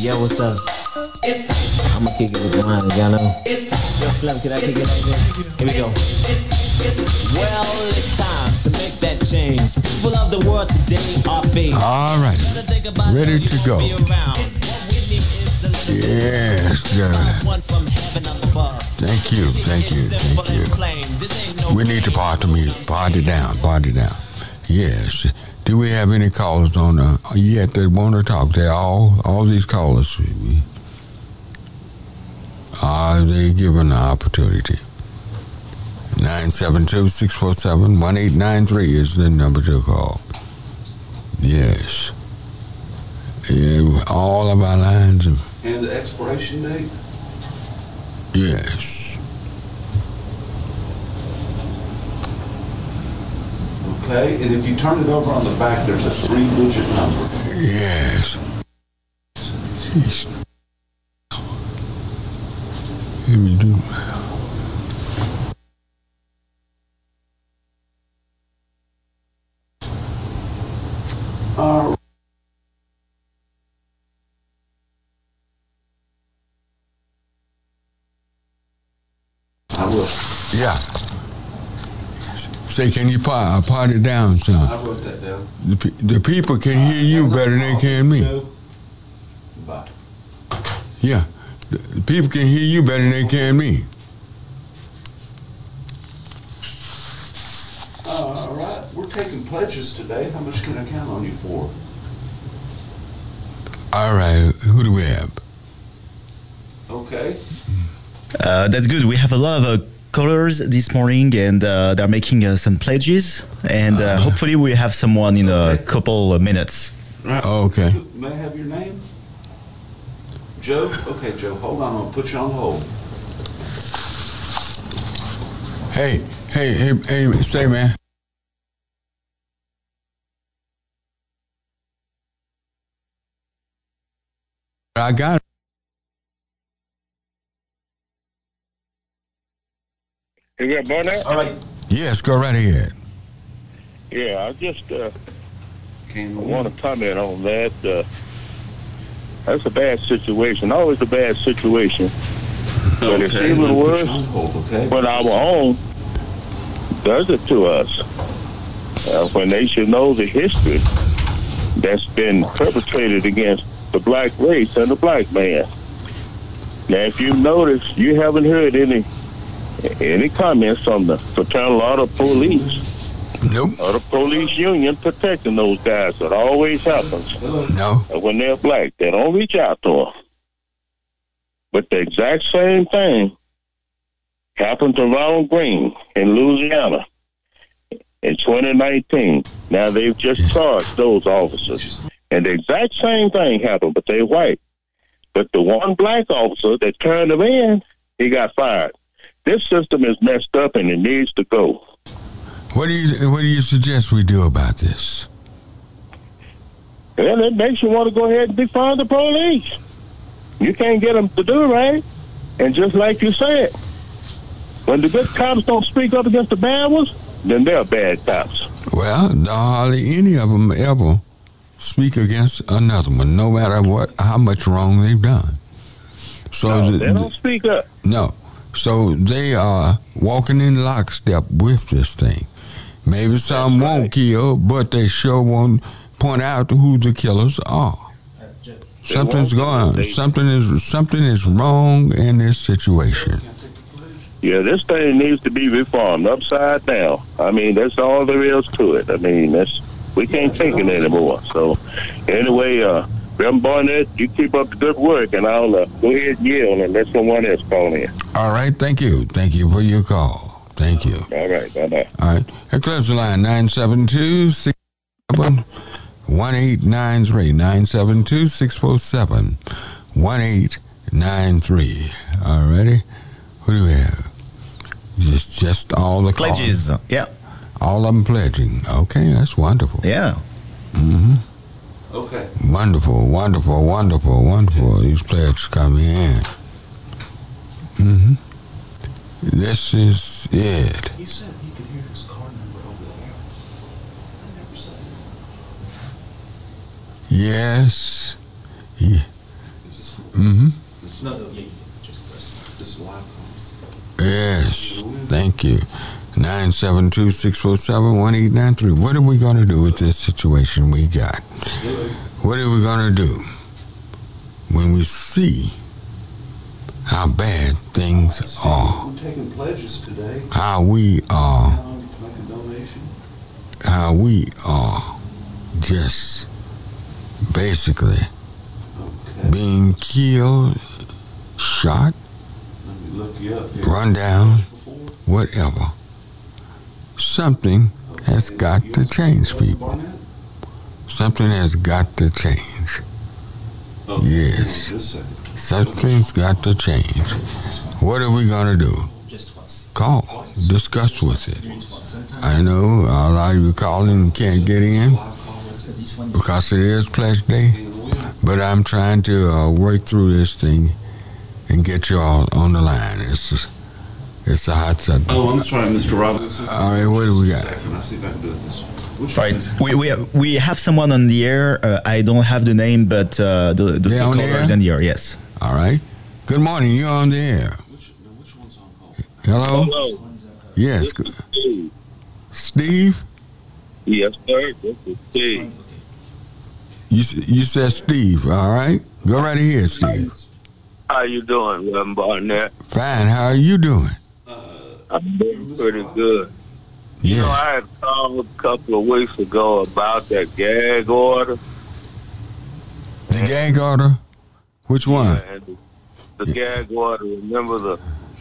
Yo, what's up? I'ma kick it with the mind, y'all know. Yo, Slim, can I kick it like this? Here we go. Well, it's time to make that change. People of the world today are fake. All right. Ready to go. Yes, sir. Thank you, thank you, thank you. We need to party party down, party down. Yes. Do we have any callers on uh, yet that want to talk? They all, all these callers. Are they given the opportunity? 972-647-1893 is the number to call. Yes. Yeah, all of our lines. Of, And the expiration date? yes. Okay, and if you turn it over on the back, there's a three-digit number. Yes. Jeez. Let me do. All right. I will. Yeah. Say, can you part, part it down, son? I wrote that down. The, pe- the people can hear you better than they can me. Bye. Yeah. The, the people can hear you better than they can me. All right, we're taking pledges today. How much can I count on you for? All right. Who do we have? Okay. Uh, that's good. We have a lot of uh, callers this morning, and uh, they're making uh, some pledges. And uh, hopefully, we have someone in a couple of minutes. Right. Oh, okay. May I have your name? Joe? Okay, Joe, hold on, I'll put you on hold. Hey, hey, hey, hey, say, man. I got it. You got Barnett? All right. Yes, go right ahead. Yeah, I just uh, Can want to comment on that. Uh, that's a bad situation. Always a bad situation. But it's even worse you okay? when our own does it to us. Uh, when they should know the history that's been perpetrated against the black race and the black man. Now, if you notice, you haven't heard any any comments from the fraternal order of police Nope. or the police union protecting those guys. It always happens No. when they're black. They don't reach out to them. But the exact same thing happened to Ronald Greene in Louisiana in 2019. Now they've just charged those officers. And the exact same thing happened, but they white. But the one black officer that turned them in, he got fired. This system is messed up and it needs to go. What do you What do you suggest we do about this? And it makes you want to go ahead and defund the police. You can't get them to do right. And just like you said, when the good cops don't speak up against the bad ones, then they're bad cops. Well, hardly any of them ever speak against another one, no matter what, how much wrong they've done. So No, the- they don't speak up. no, so they are walking in lockstep with this thing. Maybe some That's won't kill, but they sure won't point out who the killers are. Something's going. kill. They- Something is something is wrong in this situation. Yeah, this thing needs to be reformed upside down. I mean, that's all there is to it. I mean, that's we can't take it anymore. So, anyway, uh, Reverend Barnett, you keep up the good work, and I'll uh, go ahead and yell and let someone else call in. All right, thank you, thank you for your call. Thank you. All right, bye bye. All right. That close the line 972 647 1893. 972 647 1893. All righty. Who do we have? Just, just all the calls. Pledges. Yeah. All of them pledging. Okay, that's wonderful. Yeah. hmm Okay. Wonderful, wonderful, wonderful, wonderful. These pledges coming in. Mm-hmm. This is it. He said he could hear his car number over there. I never said Yes. He, Is Mm-hmm. No, no, yeah, yeah, just press. This is live. Yes. Thank you. 972-647-1893. What are we going to do with this situation we got? What are we going to do when we see how bad things are? We're taking pledges today. How we are, How you can make a donation. how we are just basically Okay. being killed, shot, Let me look you up here. run down, whatever. Something has got to change, people. Something has got to change. Yes. hang on Just a second. Something's got to change. What are we going to do? Call, discuss with it. I know a lot of you calling and can't get in Live callers. this one. because it is Pledge Day, but I'm trying to uh, work through this thing and get you all on the line. It's it's a hot subject. Oh, I'm sorry, Mr. Robinson. All right, what do we got? Second, I'll see if I can do it this Right. one is- We, we, have, we have someone on the air. Uh, I don't have the name, but uh, the, the, the They on the caller is air? in the air. Yes. All right. Good morning. You're on the air. Which, no, which one's on hold? Hello. Hello. Yes. This is Steve. Steve. Yes, sir. This is Steve. You you said Steve. All right. Go right ahead, Steve. How you doing, Reverend Barnett? Fine. How are you doing? I'm doing pretty good. You know, I had called a couple of weeks ago about that gag order. The gag order. Which one? And the gag order, remember the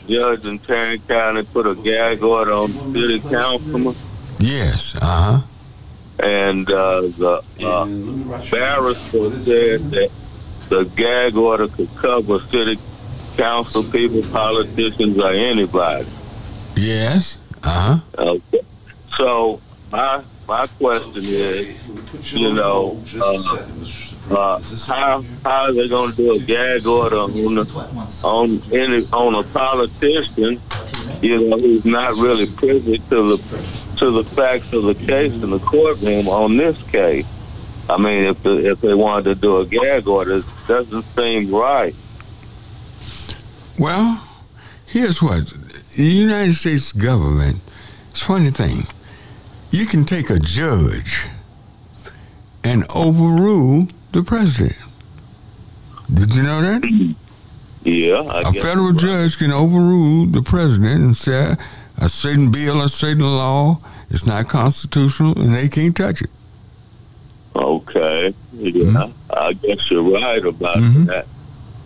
judge in Tarrant County put a gag order on the city councilman? Yes. Uh huh. And uh, the uh, and let me write your name. barrister What is it? said that the gag order could cover city council people, politicians, or anybody. Yes. Uh huh. Okay. So my my question is, Let me put you know, uh, a second, Mr. Supreme. uh, how how are they going to do a gag order on the, on any on a politician, you know, who's not really privy to the to the facts of the case in the courtroom on this case? I mean, if the, if they wanted to do a gag order, it doesn't seem right. Well, here's what the United States government. It's a funny thing. You can take a judge and overrule the president. Did you know that? Yeah, I A federal right. judge can overrule the president and say a certain bill or certain law is not constitutional and they can't touch it. Okay. Yeah, Mhm. I guess you're right about Mhm. that.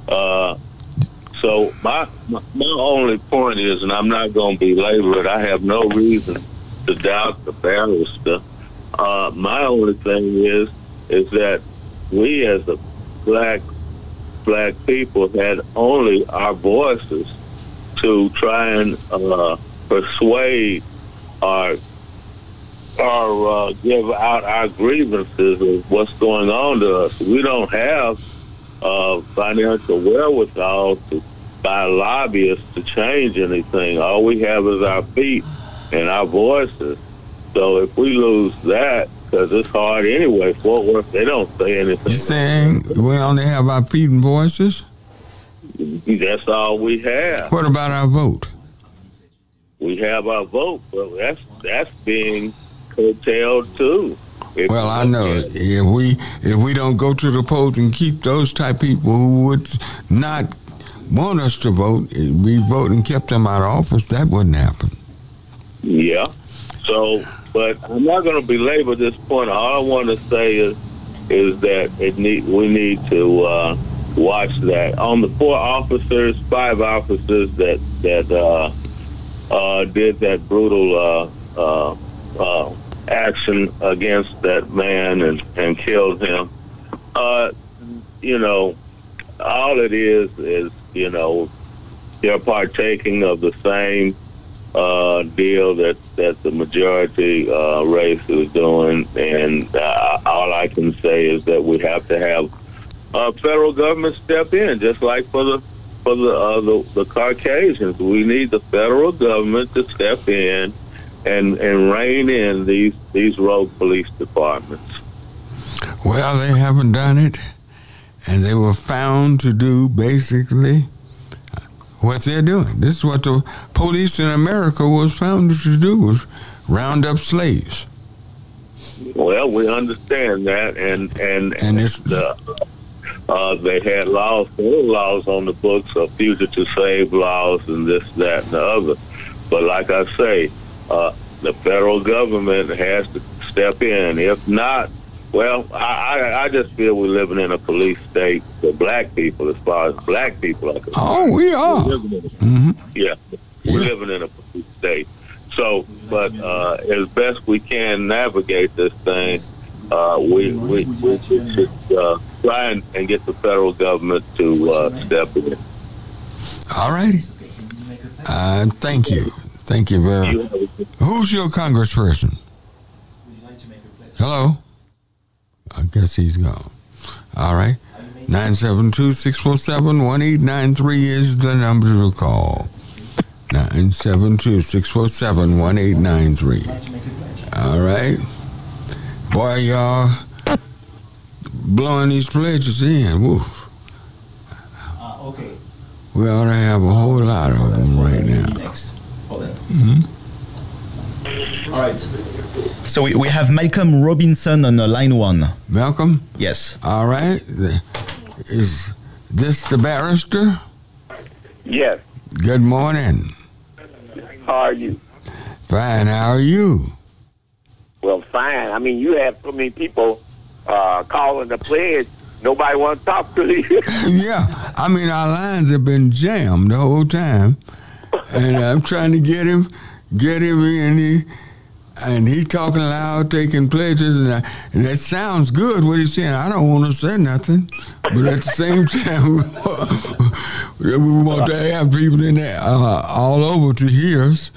Uh, so my, my only point is, and I'm not going to belabor it. I have no reason to doubt the barrister. Uh, my only thing is, is that we as a black black people had only our voices to try and uh, persuade our or uh, give out our grievances of what's going on to us. We don't have uh, financial wherewithal to buy lobbyists to change anything. All we have is our feet and our voices. So if we lose that, because it's hard anyway, Fort Worth, they don't say anything. You're saying we only have our feet and voices? That's all we have. What about our vote? We have our vote, but that's that's being curtailed too. If Well, I know it. if we if we don't go to the polls and keep those type people who would not want us to vote, we vote and kept them out of office, that wouldn't happen. Yeah. So, but I'm not going to belabor this point. All I want to say is, is that it need we need to uh, watch that on the four officers, five officers that that uh, uh, did that brutal uh, uh, uh, action against that man and and killed him. You know, all it is is you know they're partaking of the same uh, deal that that the majority uh, race is doing, and uh, all I can say is that we have to have uh, federal government step in, just like for the for the, uh, the the Caucasians. We need the federal government to step in and and rein in these these rogue police departments. Well, they haven't done it, and they were found to do basically what they're doing. This is what the police in America was founded to do was round up slaves. Well, we understand that, and and And it's- uh, uh, they had laws, laws on the books of fugitive slave laws and this, that, and the other. But like I say, uh, the federal government has to step in. If not, well, I, I, just feel we're living in a police state for black people, as far as black people are concerned. Oh, we We're living in a hmm yeah, we're Yeah. living in a police state. So, but uh, as best we can navigate this thing, uh, we, we, we should uh, try and, and get the federal government to uh, step in. All righty. Uh, thank you. Thank you very much. Who's your congressperson? Hello? Guess he's gone. All right. 972 647 1893 is the number to call. 972 647 1893. All right. Boy, y'all blowing these pledges in. Woof. Uh, okay. We ought to have a whole lot of them right now. Next. Hold on. Mhm. All right. So we, we have Malcolm Robinson on uh, line one. Malcolm? Yes. All right. Is this the barrister? Yes. Good morning. How are you? Fine. How are you? Well, fine. I mean, you have so many people uh, calling the pledge. Nobody wants to talk to you. yeah. I mean, our lines have been jammed the whole time, and I'm trying to get him, get him in. He, and he talking loud, taking pledges, and, I, and that sounds good. What he's saying, I don't want to say nothing, but at the same time, we want to have people in there uh, all over to hear us.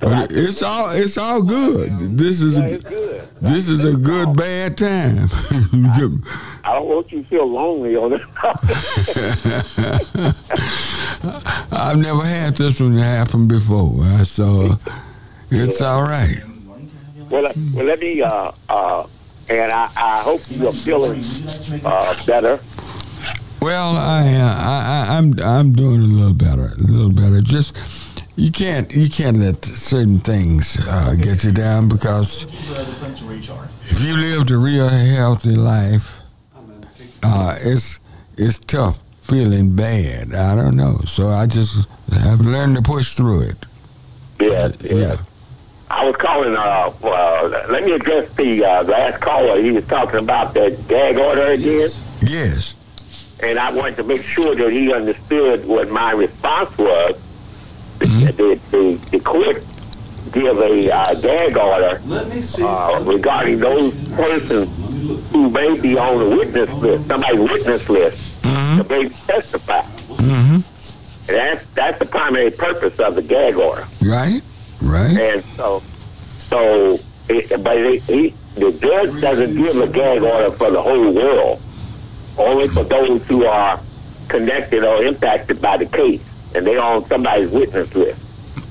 But it's all it's all good. This is a, good. this is a good bad time. I don't want you to feel lonely on it. I've never had this one happen before, so it's all right. Well, let- well, let me. Uh, uh, and I, I hope you are feeling uh, better. Well, I, uh, I, I I'm I'm doing a little better, a little better. Just you can't you can't let certain things uh, get you down because if you lived a real healthy life, uh, it's it's tough feeling bad. I don't know, so I just have learned to push through it. Yes, Yeah. I was calling. Uh, uh, let me address the uh, last caller. He was talking about that gag order again. Yes. and I wanted to make sure that he understood what my response was. Mm-hmm. The, the, the court give a uh, gag order Let me see. uh, regarding those persons who may be on the witness list, somebody's witness list, Mm-hmm. to may testify. Mm-hmm. And that's, that's the primary purpose of the gag order. Right. Right. And so, so, it, but it, he, the judge doesn't give a gag order for the whole world, only for those who are connected or impacted by the case, and they on somebody's witness list.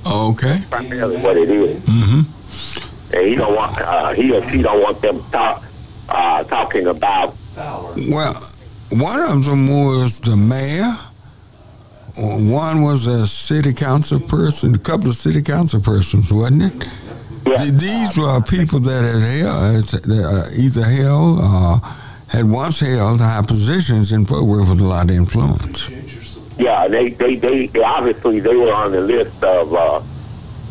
Okay. Primarily, what it is. Mm-hmm. And he don't want, uh, he or she don't want them talk, uh, talking about. Well, one of them was the mayor. One was a city council person, a couple of city council persons, wasn't it? Yeah, These were people that had held, uh, either held or had once held high positions in Fort Worth with a lot of influence. yeah, they, they, they, they obviously they were on the list of uh,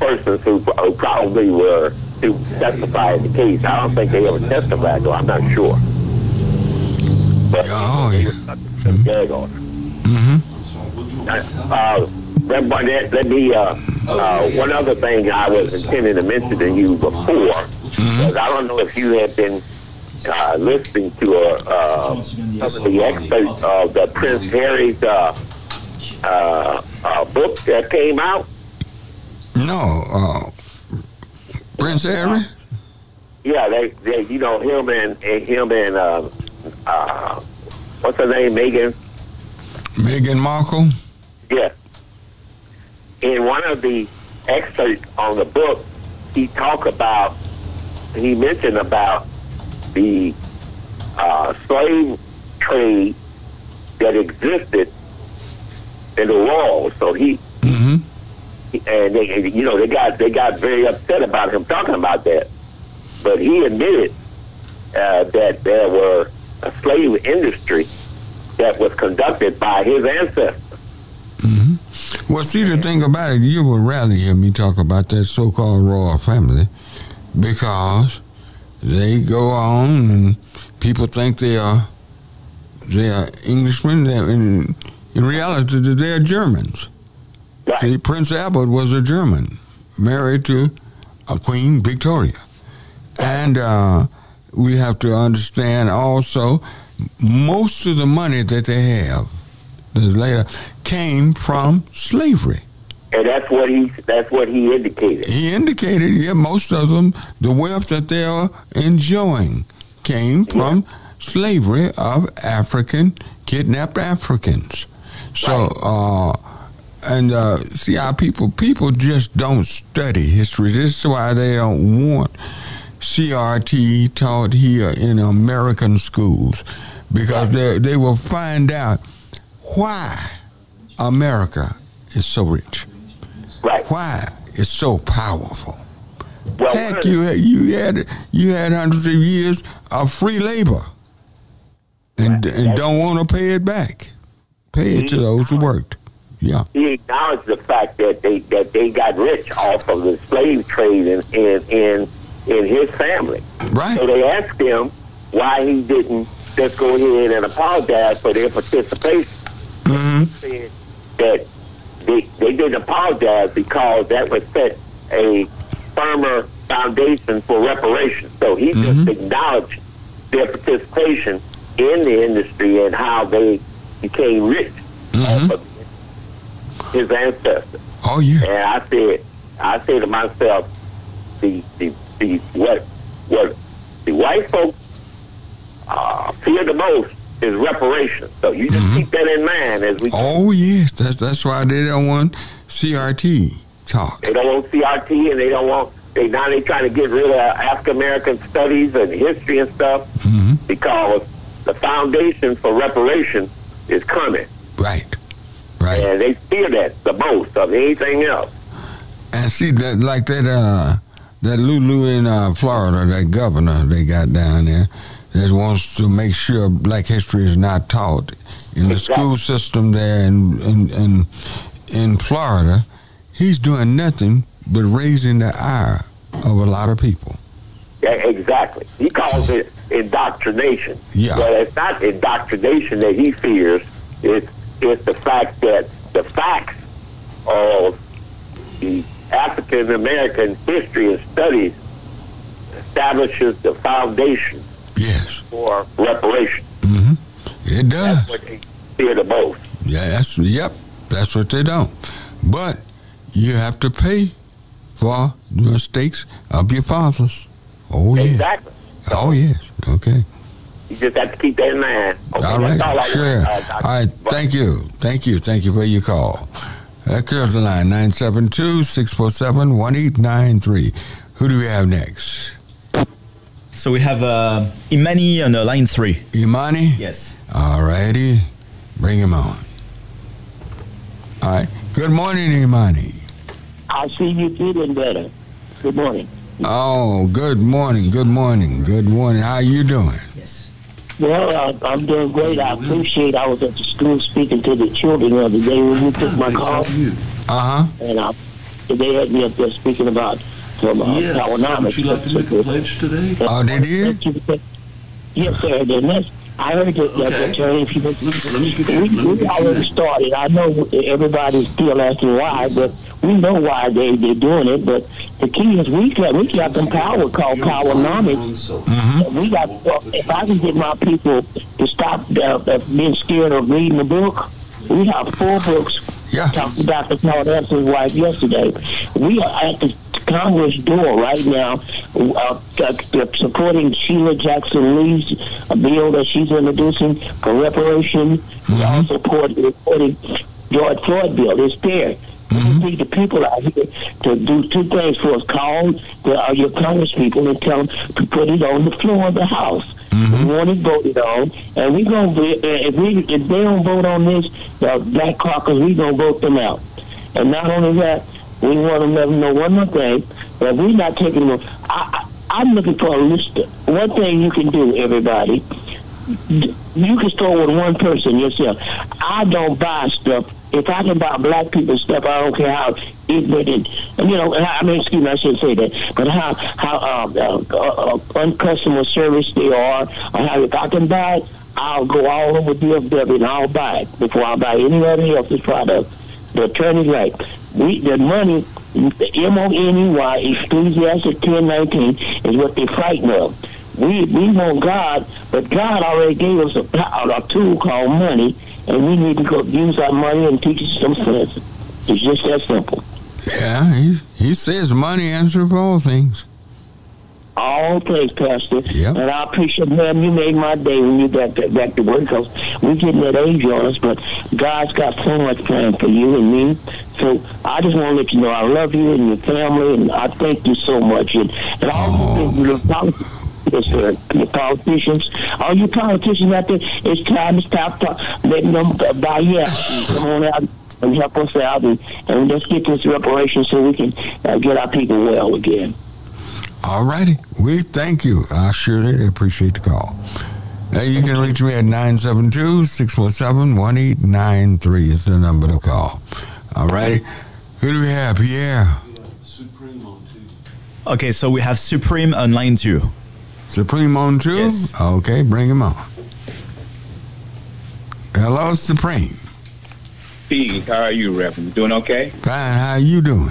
persons who, who probably were to testify in the case. I don't think they ever testified, though. I'm not sure. But Oh, yeah. were subject gag order. Mm-hmm. Uh, me, uh, uh, one other thing I was intending to mention to you before, was I don't know if you had been uh, listening to uh, uh, the excerpts of the Prince Harry's uh, uh, uh, book that came out. No, uh, Prince Harry? Yeah, they, they you know, him and, and him and, uh, uh, what's her name, Meghan? Meghan Markle? Yeah. In one of the excerpts on the book, he talked about, he mentioned about the uh, slave trade that existed in the world. So he hmm and they, you know, they got they got very upset about him talking about that. But he admitted uh, that there were a slave industry that was conducted by his ancestors. Well, see, the thing about it, you would rather hear me talk about that so-called royal family because they go on and people think they are they are Englishmen. They're in, in reality, they are Germans. Right. See, Prince Albert was a German, married to a Queen Victoria, and uh, we have to understand also most of the money that they have later came from slavery. And that's what he that's what he indicated. He indicated, yeah, most of them, the wealth that they are enjoying came from slavery of African, kidnapped Africans. So, uh, and uh, see how people, people just don't study history. This is why they don't want CRT taught here in American schools because they, they will find out why America is so rich Right. why it's so powerful. Well, Heck, you had you had you had hundreds of years of free labor, and and don't want to pay it back. Pay it to those who worked. Yeah, he acknowledged the fact that they that they got rich off of the slave trade in in in, in his family. right. So they asked him why he didn't just go ahead and apologize for their participation. Hmm Said that they they didn't apologize because that would set a firmer foundation for reparations. So he Mhm. just acknowledged their participation in the industry and how they became rich Mhm. off of his ancestors. Oh yeah. And I said, I said to myself, the the the what what the white folks uh, fear the most is reparations. So you just Mhm. keep that in mind as we. Oh yes. That's that's why they don't want CRT talk. They don't want CRT, and they don't want. They now they trying to get rid of African American studies and history and stuff hmm because the foundation for reparation is coming, Right. Right. and they fear that the most of anything else. And see that like that uh that Lulu in uh, Florida, that governor they got down there that wants to make sure black history is not taught in the Exactly. school system there in in in, in Florida. He's doing nothing but raising the ire of a lot of people. Yeah, exactly. He calls it indoctrination. Yeah. But it's not indoctrination that he fears. It's it's the fact that the facts of the African American history and studies establishes the foundation Yes. for reparation. hmm It does. That's what they fear the most. Yeah, that's yep. That's what they don't. But you have to pay for the mistakes of your fathers. Oh yeah. Exactly. Oh yes. Okay. You just have to keep that in mind. Okay, all right. all sure. want, uh, all Dr. Thank you. Thank you. Thank you for your call. That clears the line 972-647-1893. Who do we have next? So we have uh, Imani on uh, line three. Imani? Yes. All righty. Bring him on. All right. Good morning, Imani. I see you feeling better. Good morning. Oh, good morning. Good morning. Good morning. How you doing? Yes. Well, uh, I'm doing great. I appreciate I was at the school speaking to the children the other day when you took my call, Uh-huh. and uh, they had me up there speaking about some uh, Yes. powernomics. Would you like to make a pledge today? Oh, did you? Yes, sir. Then that's, I heard that, that Okay. attorney people. Let me- let me get- we, let we already started. I know everybody's still asking why, but we know why they they're doing it. But the key is we got we got them power called powernomics. Mm-hmm. We got. If I can get my people to stop uh, uh, being scared of reading a book, we have four books. Yeah. Talked to Dr. Claud Anderson's wife yesterday. We are at the Congress door right now, uh, uh, supporting Sheila Jackson Lee's uh, bill that she's introducing for reparation. We also support supporting George Floyd bill. It's there. We need the people out here to do two things for us. Call the, uh, your congresspeople and tell them to put it on the floor of the House. Mm-hmm. We want it voted on, and we gonna if we if they don't vote on this, the Black Caucus, we gonna vote them out. And not only that, we want to let them know one more thing that we're not taking them. I, I, I'm looking for a list. One thing you can do, everybody, you can start with one person yourself. I don't buy stuff. I can buy black people stuff, I don't care how ignorant and, you know. I mean, excuse me, I shouldn't say that, but how how uh, uh, uh, uncustomer service they are, or how if I can buy it, I'll go all over DFW and I'll buy it before I buy anybody else's product. The attorney's right. We the money, M O N E Y, Ecclesiastes ten nineteen is what they're frightened of. We we want God, but God already gave us a, a tool called money, and we need to go use our money and teach us some sense. It's just that simple. Yeah, he, he says money answers for all things. All things, Pastor. Yep. And I appreciate, man, you made my day when you got to, back to work because we're getting that age on us, but God's got so much planned for you and me. So I just want to let you know I love you and your family, and I thank you so much. And, and all Oh. the, politicians, yes, sir, the politicians, all you politicians out there, it's time to stop uh, letting them buy you out. Come on out and help us out, and, and let's get this reparation so we can uh, get our people well again. All righty. We thank you. I surely appreciate the call. Now you can reach me at 972-647-1893 is the number to call. All righty. Who do we have? Pierre. Supreme on two. Okay, so we have Supreme on line two. Supreme on two? Yes. Okay, bring him on. Hello, Supreme. P, how are you, Reverend? Doing okay? Fine. How are you doing?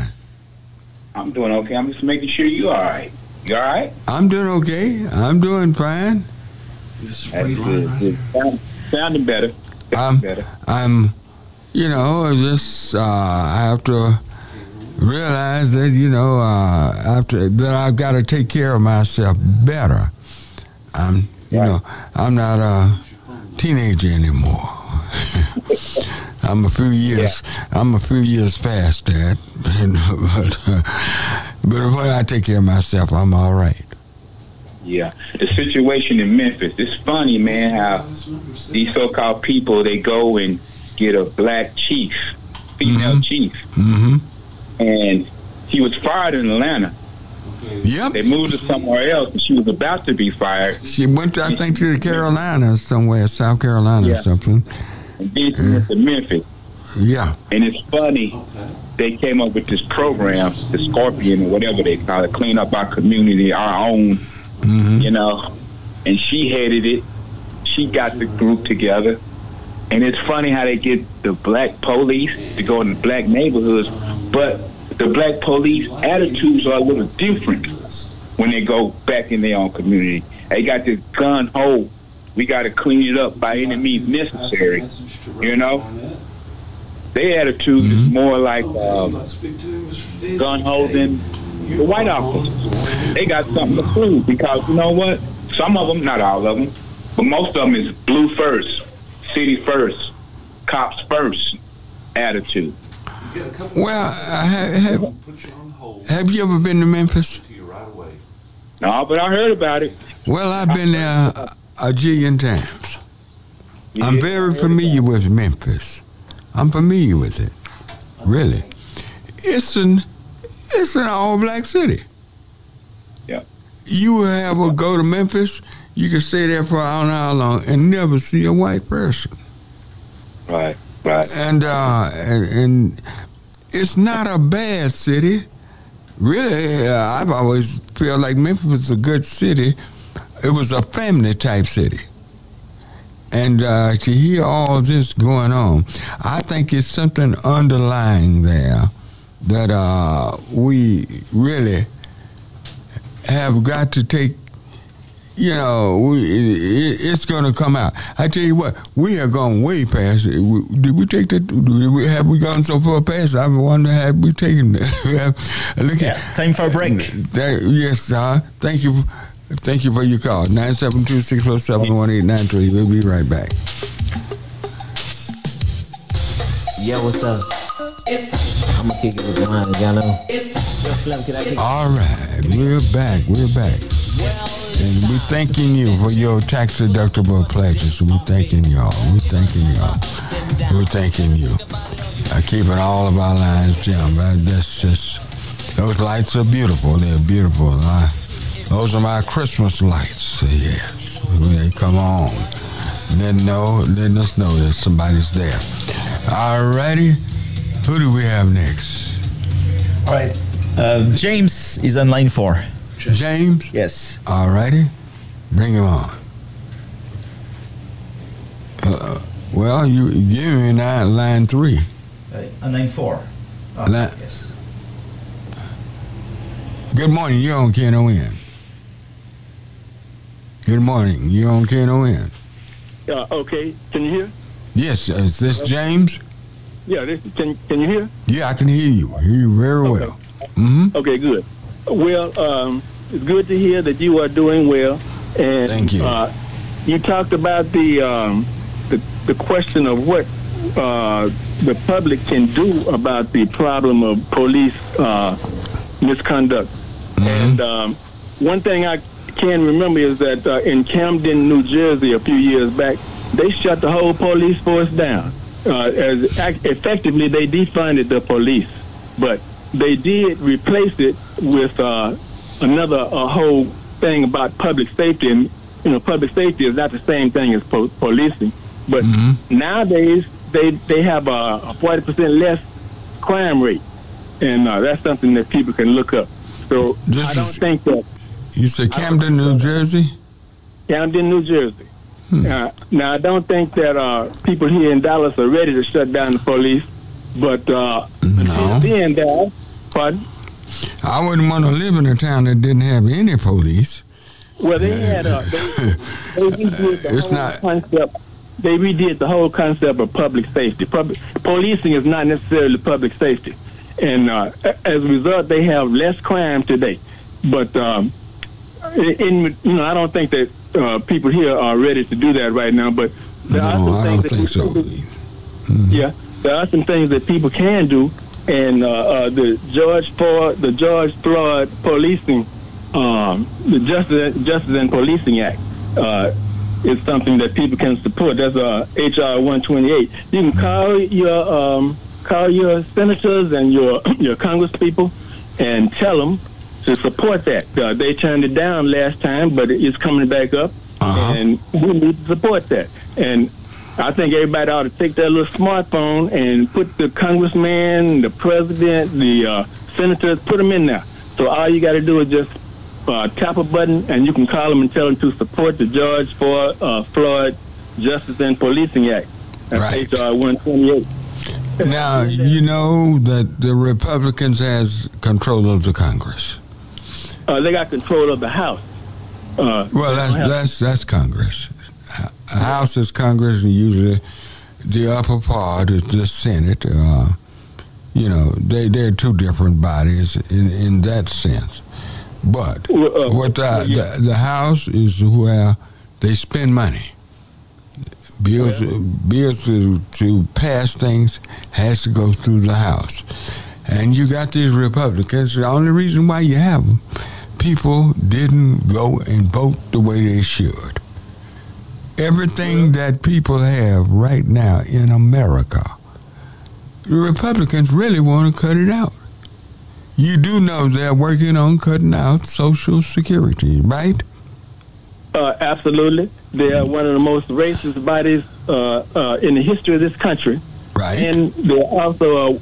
I'm doing okay. I'm just making sure you all right. You all right? I'm doing okay. I'm doing fine. This is That's good. Sound- Sounding better. Sounding Um, better. I'm, you know, just uh, I have to realize that you know uh, after that I've got to take care of myself better. I'm, you Right. know, I'm not a teenager anymore. I'm a few years. I'm a few years past that, but uh, but when I take care of myself, I'm all right. Yeah. The situation in Memphis. It's funny, man, how these so-called people they go and get a black chief, female Mhm. chief, hmm and he was fired in Atlanta. Yep. They moved her somewhere else, and she was about to be fired. She went, to, I think, to the Carolinas somewhere, South Carolina or something. And then she went to Memphis. Yeah. And it's funny, Okay. they came up with this program, the Scorpion or whatever they call it, clean up our community, our own, hmm you know. And she headed it. She got the group together. And it's funny how they get the black police to go in the black neighborhoods, but the black police attitudes are a little different when they go back in their own community. They got this gun ho. We got to clean it up by any means necessary. You know? Their attitude is more like um, gun holding the white officers. They got something to prove because you know what? Some of them, not all of them, but most of them is blue first, city first, cops first attitude. Well, I have, have, you have you ever been to Memphis? to you right away. No, but I heard about it. Well, I've been there a, jillion times. I'm very familiar with Memphis. I'm familiar with it. Really. It's an it's an all black city. Yeah. You have a go to Memphis, you can stay there for an how long and never see a white person. Right, right. and uh, and, and it's not a bad city. Really, uh, I've always felt like Memphis was a good city. It was a family type city, and uh, to hear all this going on, I think it's something underlying there that uh, we really have got to take you know, we, it, it's going to come out. I tell you what, we have gone way past it. We, did we take that? Did we, have we gone so far past? I wonder have we taken that? Look Yeah, at time for a break. that. Yes, uh, thank you. Thank you for your call. 972-647-1893. We'll be right back. Yo, what's up? I'ma kick it with mine, y'all know. Yo, Slim, can I kick All right, we're back. We're back. And we thanking you for your tax deductible pledges. We thanking y'all. We thanking y'all. We thanking you. Uh, keeping all of our lines. Uh, that's just those lights are beautiful. They're beautiful. Uh, those are my Christmas lights. Yes, when they come on, then know, letting us know that somebody's there. Alrighty, who do we have next? All right. Uh, James is on line four. James. Yes. Alrighty, bring him on. Uh, well, you give me line, line three. on line four. Oh, Line- yes. Good morning. You're on KNON. Good morning. You're on KNON. Uh, okay, can you hear? Yes, is this James? Yeah, this, can can you hear? Yeah, I can hear you. Hear you very well. Mm-hmm. Okay, good. Well, um, it's good to hear that you are doing well. And Thank you. Uh, you talked about the um, the, the question of what uh, the public can do about the problem of police uh, misconduct. And um, one thing I can remember is that uh, in Camden, New Jersey, a few years back, they shut the whole police force down. Uh, as effectively, they defunded the police, but they did replace it with uh, another a whole thing about public safety. And you know, public safety is not the same thing as po- policing. But nowadays, they they have a forty percent less crime rate, and uh, that's something that people can look up. So This I don't is- think that You said Camden, New Jersey? Camden, New Jersey. Uh, now, I don't think that uh, people here in Dallas are ready to shut down the police, but uh, until then, Dallas, pardon? I wouldn't want to live in a town that didn't have any police. Well, they had a. they, they redid the It's whole not- concept. They redid the whole concept of public safety. Public policing is not necessarily public safety, and uh, as a result, they have less crime today. But um, in, you know, I don't think that uh, people here are ready to do that right now. But there are some I things don't that think so. people- Yeah, there are some things that people can do, and uh, uh, the George Floyd, the George Floyd policing, um, the Justice, Justice and Policing Act, uh, is something that people can support. That's uh, HR 128. You can call your um, call your senators and your your congresspeople and tell them to support that. Uh, they turned it down last time, but it's coming back up, and we need to support that. And I think everybody ought to take their little smartphone and put the congressman, the president, the uh, senators, put them in there. So all you got to do is just uh, tap a button, and you can call them and tell them to support the George Floyd, uh, Floyd Justice and Policing Act. That's HR 128. Now, you know that the Republicans has control of the Congress. Uh, they got control of the House. Uh, Well, that's that's that's Congress. House is Congress, and usually the upper part is the Senate. Uh, you know, they they're two different bodies in in that sense. But what the, the the House is where they spend money. Bills bills to, to pass things has to go through the House, and you got these Republicans. The only reason why you have them, people didn't go and vote the way they should. Everything that people have right now in America, the Republicans really want to cut it out. You do know they're working on cutting out Social Security, right? Uh, absolutely. They are one of the most racist bodies uh, uh, in the history of this country. Right. And they're also uh,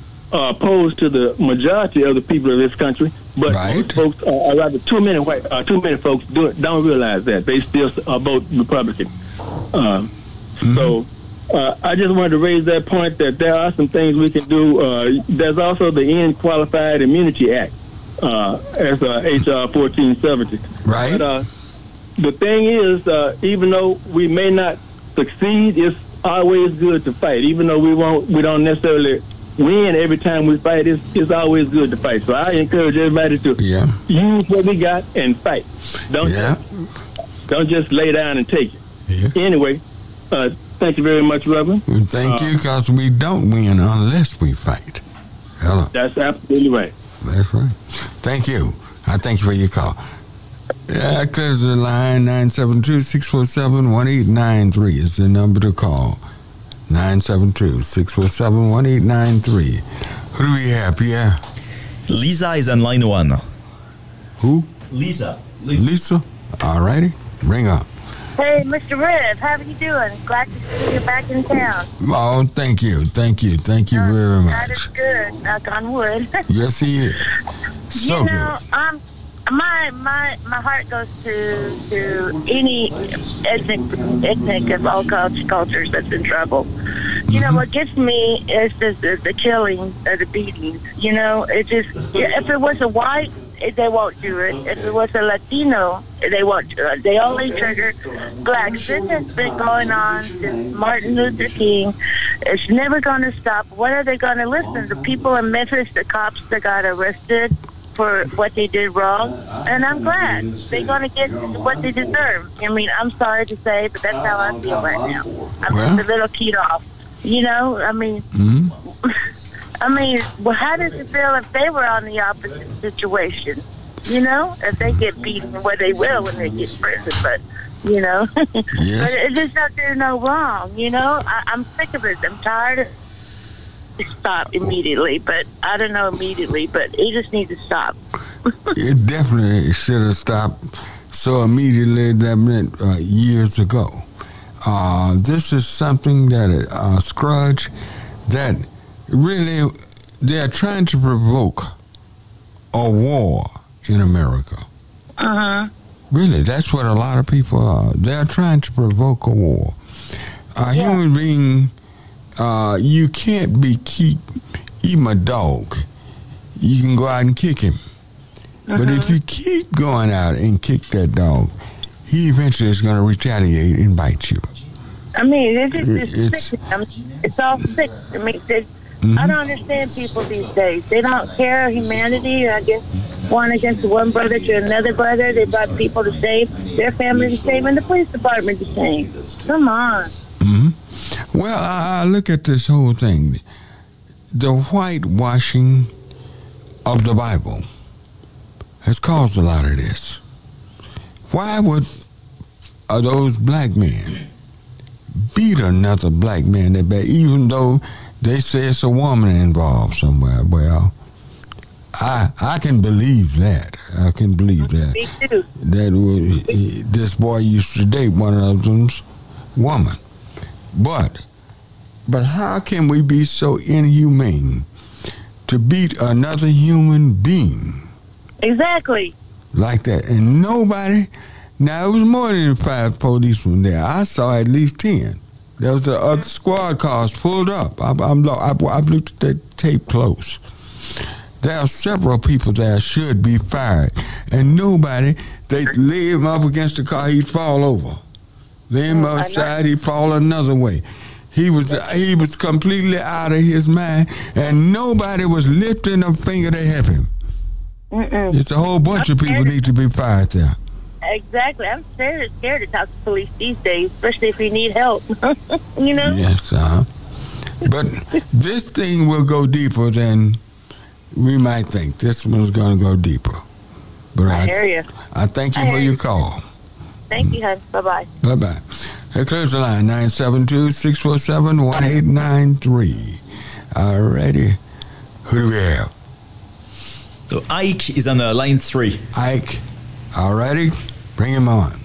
opposed to the majority of the people of this country. But most folks, uh, rather, too many white, uh, too many folks do, don't realize that they still vote Republican. Uh, So uh, I just wanted to raise that point that there are some things we can do. Uh, there's also the End Qualified Immunity Act, uh, as uh, HR 1470. Right. But, uh, the thing is, uh, even though we may not succeed, it's always good to fight. Even though we won't, we don't necessarily win every time we fight. It's, it's always good to fight. So I encourage everybody to Yeah. use what we got and fight. Don't Yeah. just, don't just lay down and take it. Anyway, uh, thank you very much, Reverend. Thank Uh, you, because we don't win unless we fight. Hello. That's absolutely right. That's right. Thank you. I thank you for your call. Yeah, clears the line 972-647-1893 is the number to call. 972-647-1893. Who do we have, Pierre? Lisa is on line one. Who? Lisa. Lisa? All righty. Bring up. Hey, Mr. Riv, how are you doing? Glad to see you back in town. Oh, thank you. Thank you. Thank you very much. That is good. Knock on wood. Yes, he is. So you know, good. um, my my my heart goes to to any ethnic ethnic of all cultures that's in trouble. You know what gets me is the the, the killing or the beatings. You know, it just if it was a white, they won't do it. If it was a Latino, they won't do it. They only trigger blacks. This has been going on since Martin Luther King. It's never going to stop. When are they going to listen? The people in Memphis, the cops that got arrested for what they did wrong, and I'm glad they're going to get what they deserve. I mean, I'm sorry to say, but that's how I feel right now. I'm Well- just a little keyed off. You know, I mean, hmm I mean, well, how does it feel if they were on the opposite situation? You know, if they get beaten, well, they will when they get prison, but you know, Yes. but it just not do no wrong. You know, I, I'm sick of it. I'm tired of stop immediately, but I don't know immediately, but it just needs to stop. it definitely should have stopped so immediately that meant uh, years ago. Uh, this is something that uh, Scrudge that really they're trying to provoke a war in America. Uh huh. Really, that's what a lot of people are. They're trying to provoke a war. A human being, uh, you can't be keep even a dog. You can go out and kick him, but if you keep going out and kick that dog, he eventually is going to retaliate and bite you. I mean, it's just it's, It's- sick. I mean, it's all sick. I mean, it's, Mm-hmm. I don't understand people these days. They don't care humanity. I guess one against one brother to another brother. They brought people to same, their family the same, and the police department the same. Come on. hmm Well, I, I look at this whole thing. The whitewashing of the Bible has caused a lot of this. Why would uh, those black men beat another black man that bad, even though they say it's a woman involved somewhere? Well, I I can believe that. I can believe that Me too. that was, he- this boy used to date one of them's woman. But, but how can we be so inhumane to beat another human being Exactly. like that? And nobody, now it was more than five policemen there. I saw at least ten. There was the other squad cars pulled up. I, I'm, lo- I, I've looked at that tape close. There are several people that should be fired, and nobody. They lay him up against the car, he'd fall over. Lay him I outside, he'd fall another way. He was he was completely out of his mind, and nobody was lifting a finger to help him. Mm-mm. It's a whole bunch of people need to be fired there. Exactly. I'm scared, scared to talk to police these days, especially if you need help. you know? Yes, uh But this thing will go deeper than we might think. This one's going to go deeper. But I hear you. I thank you I for your you. call. Thank you, hon. Bye bye. Bye bye. Hey, clears the line 972 647 1893. All righty. Who do we have? So Ike is on the line three. Ike. All righty. Bring him on.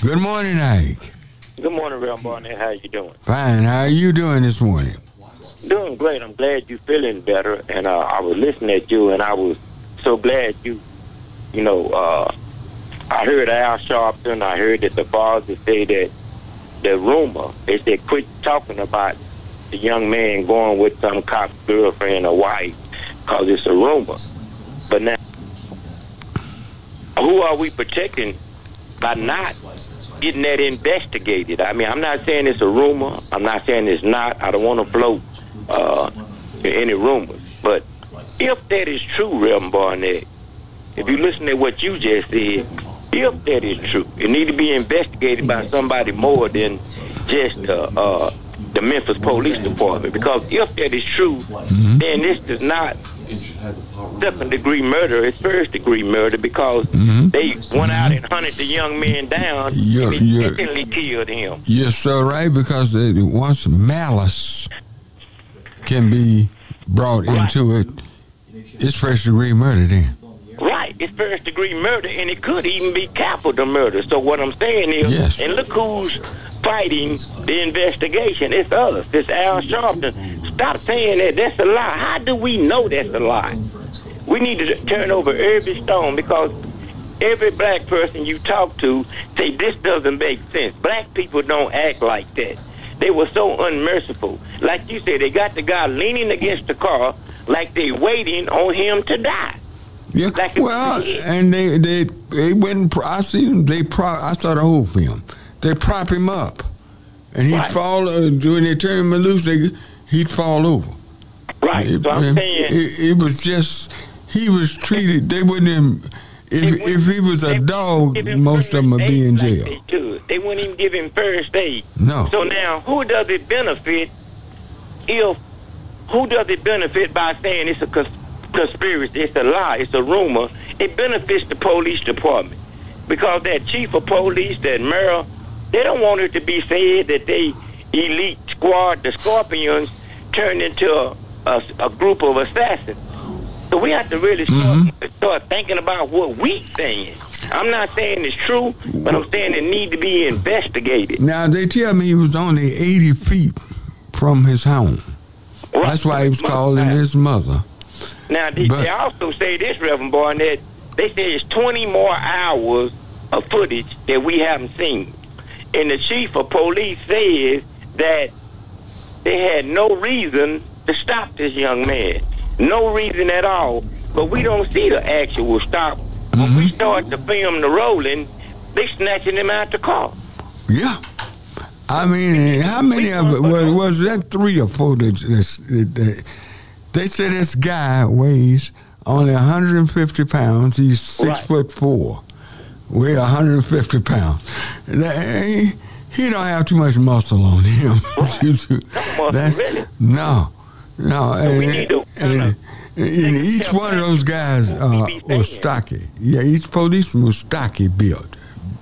Good morning, Ike. Good morning, Real Barnett. How you doing? Fine. How are you doing this morning? Doing great. I'm glad you're feeling better. And uh, I was listening at you, and I was so glad you, you know, uh, I heard Al Sharpton. I heard that the father say that the rumor is they quit talking about the young man going with some cop's girlfriend or wife because it's a rumor. But now, who are we protecting by not getting that investigated? I mean, I'm not saying it's a rumor. I'm not saying it's not. I don't want to float uh, any rumors. But if that is true, Reverend Barnett, if you listen to what you just said, if that is true, it need to be investigated by somebody more than just uh, uh, the Memphis Police Department. Because if that is true, then this does not second degree murder is first degree murder because Mhm. they went out and hunted the young man down Yeah, and yeah. instantly killed him. Yes, sir, right? Because they, once malice can be brought into it, it's first degree murder then. Right, it's first degree murder, and it could even be capital murder. So what I'm saying is, Yes. and look who's fighting the investigation. It's us. It's Al Sharpton. Stop saying that. That's a lie. How do we know that's a lie? We need to turn over every stone because every black person you talk to say this doesn't make sense. Black people don't act like that. They were so unmerciful. Like you said, they got the guy leaning against the car like they waiting on him to die. Yeah. well, and they they they went. I see them. They prop. I saw the whole film. They prop him up, and he'd fall. Uh, when they turn him loose, they, he'd fall over. Right. It, so I'm saying it, it was just he was treated. They wouldn't. Even, if if he was a dog, most of them would be in jail. they. They wouldn't even give him first aid. No. So now, who does it benefit if who does it benefit by saying it's a cons- conspiracy, it's a lie, it's a rumor? It benefits the police department because that chief of police, that mayor, they don't want it to be said that they elite squad, the Scorpions, turned into a, a, a group of assassins. So we have to really start, mm-hmm. start thinking about what we saying. I'm not saying it's true, but I'm saying it need to be investigated. Now they tell me he was only eighty feet from his home. That's why he was calling his mother. Now, they, But- they also say this, Reverend Barnett, they say it's 20 more hours of footage that we haven't seen. And the chief of police says that they had no reason to stop this young man. No reason at all. But we don't see the actual stop. When we mm-hmm. start to film the rolling, they snatching him out the car. Yeah. I mean, how many of it was, was that? Three or four? That, that, that, they said this guy weighs only 150 pounds. He's six foot four, weigh 150 pounds. That- he, he don't have too much muscle on him. That's, No, no. And, we and- and each one of those guys uh, was stocky. Yeah, each policeman was stocky built,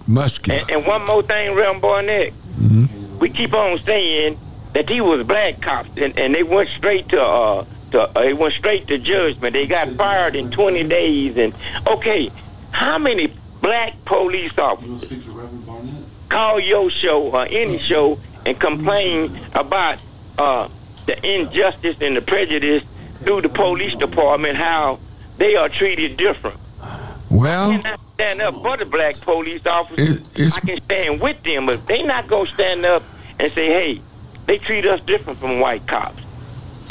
muscular. And, and one more thing, Reverend Barnett. Mhm. we keep on saying that he was black cops, and, and they went straight to uh, to uh, they went straight to judgment. They got fired in 20 days, and okay, how many black police officers call your show or any show and complain about uh, the injustice and the prejudice through the police department, how they are treated different? Well, I cannot stand up for the black police officers. I can stand with them, but they not gonna stand up and say, "Hey, they treat us different from white cops.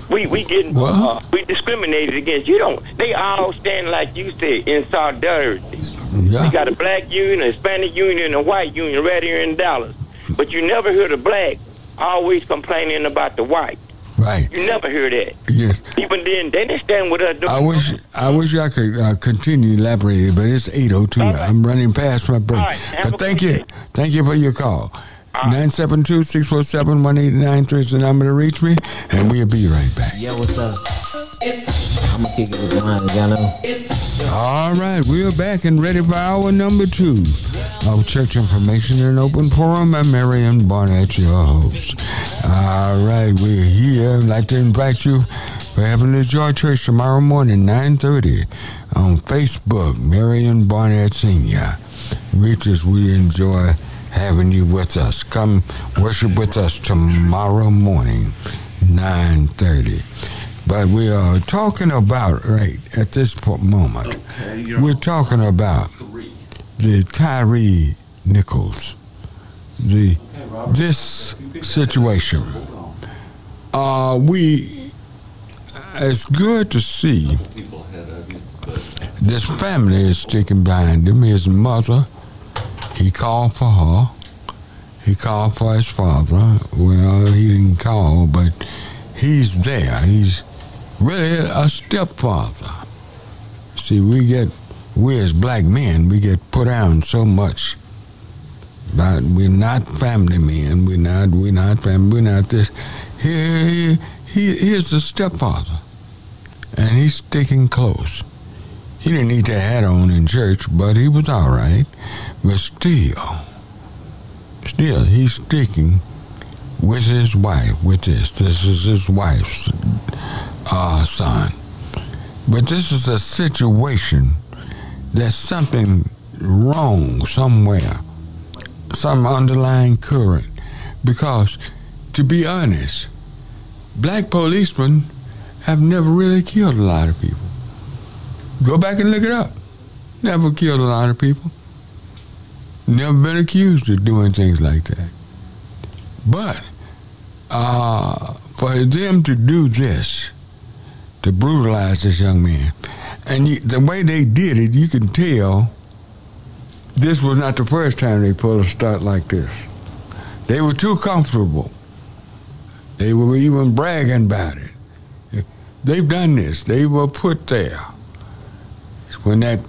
We we getting uh, we discriminated against. You don't. They all stand like you said in solidarity. Yeah. We got a black union, a Hispanic union, and a white union right here in Dallas. But you never hear the black always complaining about the white. Right. You never hear that. Yes. Even then, they didn't stand with us. doing I wish I wish I could uh, continue elaborating, but it's eight oh two. I'm running past my break. but thank you, thank you for your call. Nine seven two six four seven one eight nine three is the number to reach me, and we'll be right back. Yo, what's up? I'm gonna kick it with mine, y'all know. All right, we're back and ready for hour number two of Church Information and Open Forum. I'm Marion Barnett, your host. All right, we're here. I'd like to invite you for Heavenly Joy Church tomorrow morning, 9.30 on Facebook, Marion Barnett Senior. Reachers, we enjoy having you with us. Come worship with us tomorrow morning, 9.30. But we are talking about, right, at this moment, we're talking about the Tyre Nichols, the this situation. Uh, we, it's good to see this family is sticking behind him. His mother, he called for her. He called for his father. Well, he didn't call, but he's there. He's really a stepfather. See, we get, we as black men, we get put down so much. But we're not family men. We're not. We're not family. We're not this. Here, he, he, here's a stepfather, and he's sticking close. He didn't need that hat on in church, but he was all right. But still, still, he's sticking with his wife, with this. This is his wife's uh, son. But this is a situation there's something wrong somewhere, some underlying current. Because, to be honest, black policemen have never really killed a lot of people. Go back and look it up. Never killed a lot of people. Never been accused of doing things like that. But uh, for them to do this, to brutalize this young man, and you, the way they did it, you can tell this was not the first time they pulled a stunt like this. They were too comfortable. They were even bragging about it. They've done this. They were put there when that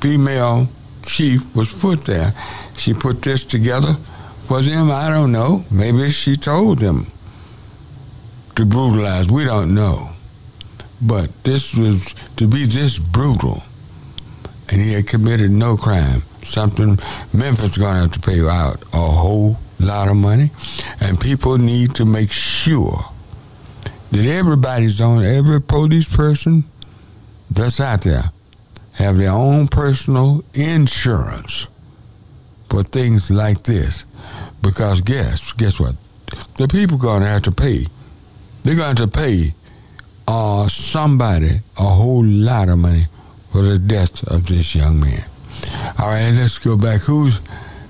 female chief was put there. She put this together for them. I don't know. Maybe she told them to brutalize. We don't know. But this was to be this brutal, and he had committed no crime. Something Memphis is going to have to pay out a whole lot of money, and people need to make sure that everybody's on every police person that's out there have their own personal insurance for things like this. Because guess guess what? The people going to have to pay. They're going to have to pay uh, somebody a whole lot of money for the death of this young man. All right, let's go back. Who's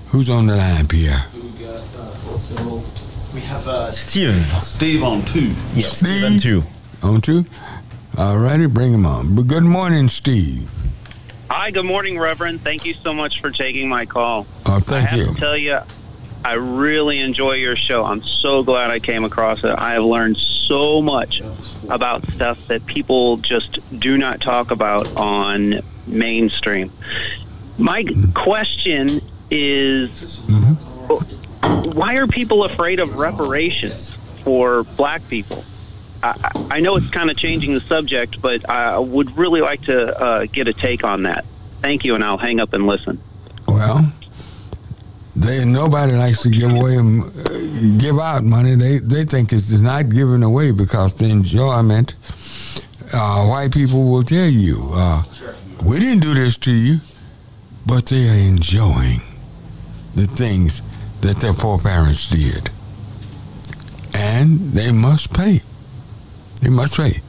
who's on the line, Pierre? We have uh, Steve. Steve on two. Yes, Steve on two. On two? All righty, bring him on. But good morning, Steve. Hi, good morning, Reverend. Thank you so much for taking my call. Oh, thank I have you. to tell you, I really enjoy your show. I'm so glad I came across it. I have learned so much about stuff that people just do not talk about on mainstream. My question is mm-hmm. why are people afraid of reparations for black people? I, know it's kind of changing the subject, but I would really like to uh, get a take on that. Thank you, and I'll hang up and listen. Well, they nobody likes to give away, uh, give out money. They they think it's not given away because the enjoyment. Uh, white people will tell you, uh, we didn't do this to you, but they are enjoying the things that their foreparents did, and they must pay. They must pay.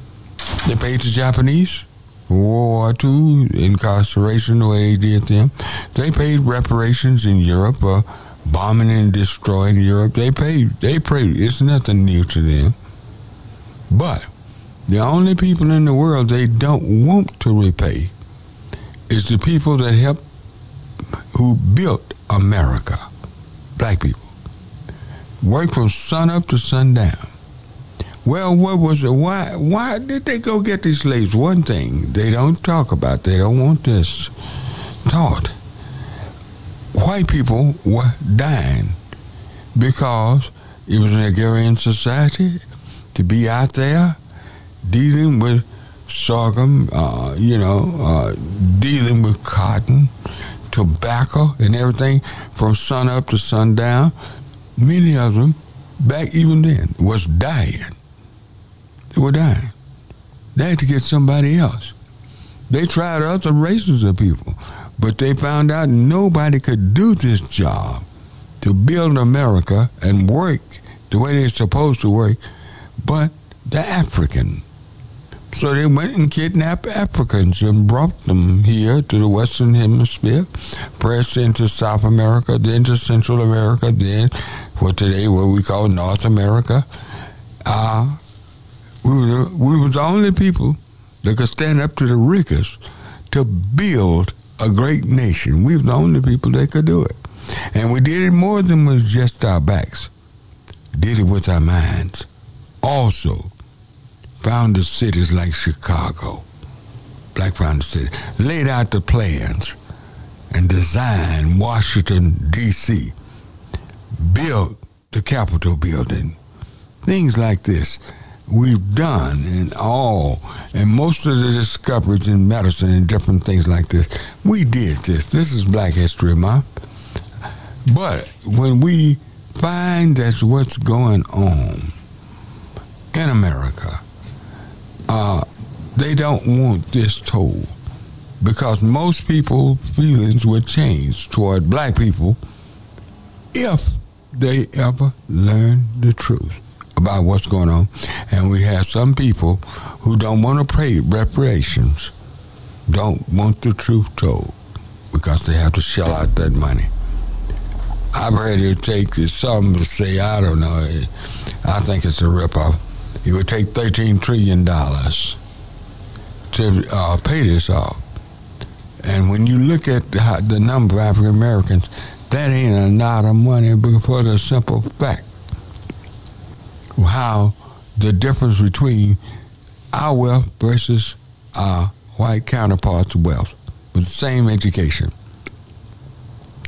They paid the Japanese. World War II incarceration, the way they did them. They paid reparations in Europe, uh, bombing and destroying Europe. They paid. They paid. It's nothing new to them. But the only people in the world they don't want to repay is the people that helped, who built America. Black people. Work from sun up to sundown. Well, what was it? Why? Why did they go get these slaves? One thing they don't talk about. They don't want this taught. White people were dying because it was an agrarian society. To be out there dealing with sorghum, uh, you know, uh, dealing with cotton, tobacco, and everything from sun up to sundown. Many of them, back even then, was dying. Were dying. They had to get somebody else. They tried other races of people, but they found out nobody could do this job to build America and work the way they're supposed to work, but the African. So they went and kidnapped Africans and brought them here to the Western Hemisphere, pressed into South America, then to Central America, then what today what we call North America. Uh, we were, uh, we were the only people that could stand up to the Rickers to build a great nation. We were the only people that could do it. And we did it more than with just our backs. Did it with our minds. Also, founded cities like Chicago, black founded city, laid out the plans and designed Washington, D.C., built the Capitol building, things like this. We've done in all, and most of the discoveries in medicine and different things like this, we did this. This is Black History Month. But when we find that's what's going on in America, uh, they don't want this told because most people's feelings would change toward black people if they ever learn the truth about what's going on. And we have some people who don't want to pay reparations, don't want the truth told because they have to shell out that money. I've heard it take some to say, I don't know, I think it's a ripoff. It would take $13 trillion to uh, pay this off. And when you look at the, the number of African Americans, that ain't a lot of money for the simple fact how the difference between our wealth versus our white counterparts' wealth with the same education.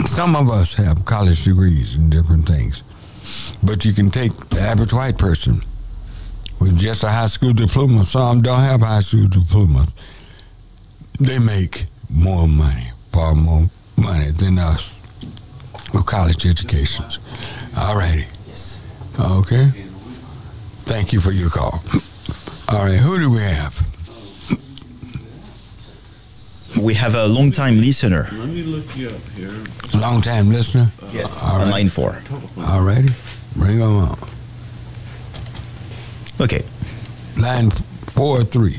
Some of us have college degrees in different things, but you can take the average white person with just a high school diploma. Some don't have high school diplomas. They make more money, far more money than us with college educations. All righty. Yes. Okay. Thank you for your call. All right, who do we have? We have a long time listener. Let me look you up here. Long time listener? Yes, All right. line four. All righty. Bring them on. Okay. Line four three.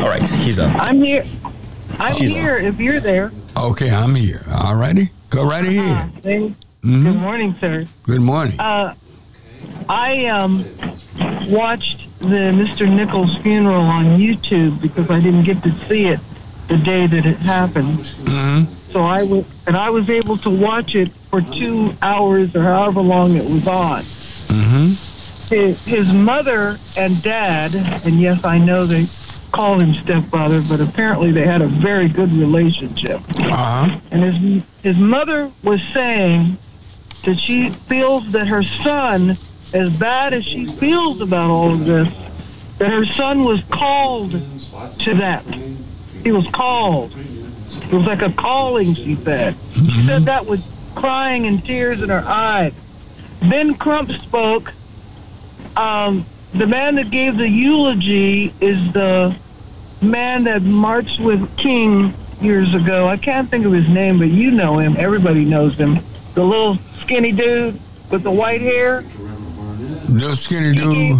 All right, he's on. I'm here. I'm She's here if you're there. Okay, I'm here. All righty. Go right ahead. Uh-huh, thank- Mhm. Good morning, sir. Good morning. Uh, I um, watched the Mr. Nichols funeral on YouTube because I didn't get to see it the day that it happened. Mm-hmm. So I was, and I was able to watch it for two hours or however long it was on. Mm-hmm. His, his mother and dad, and yes, I know they call him stepfather, but apparently they had a very good relationship. Uh-huh. And his his mother was saying that she feels that her son, as bad as she feels about all of this, that her son was called to that. He was called. It was like a calling, she said. She said that with crying and tears in her eyes. Ben Crump spoke. Um, the man that gave the eulogy is the man that marched with King years ago. I can't think of his name, but you know him. Everybody knows him. The little skinny dude with the white hair. Little skinny dude.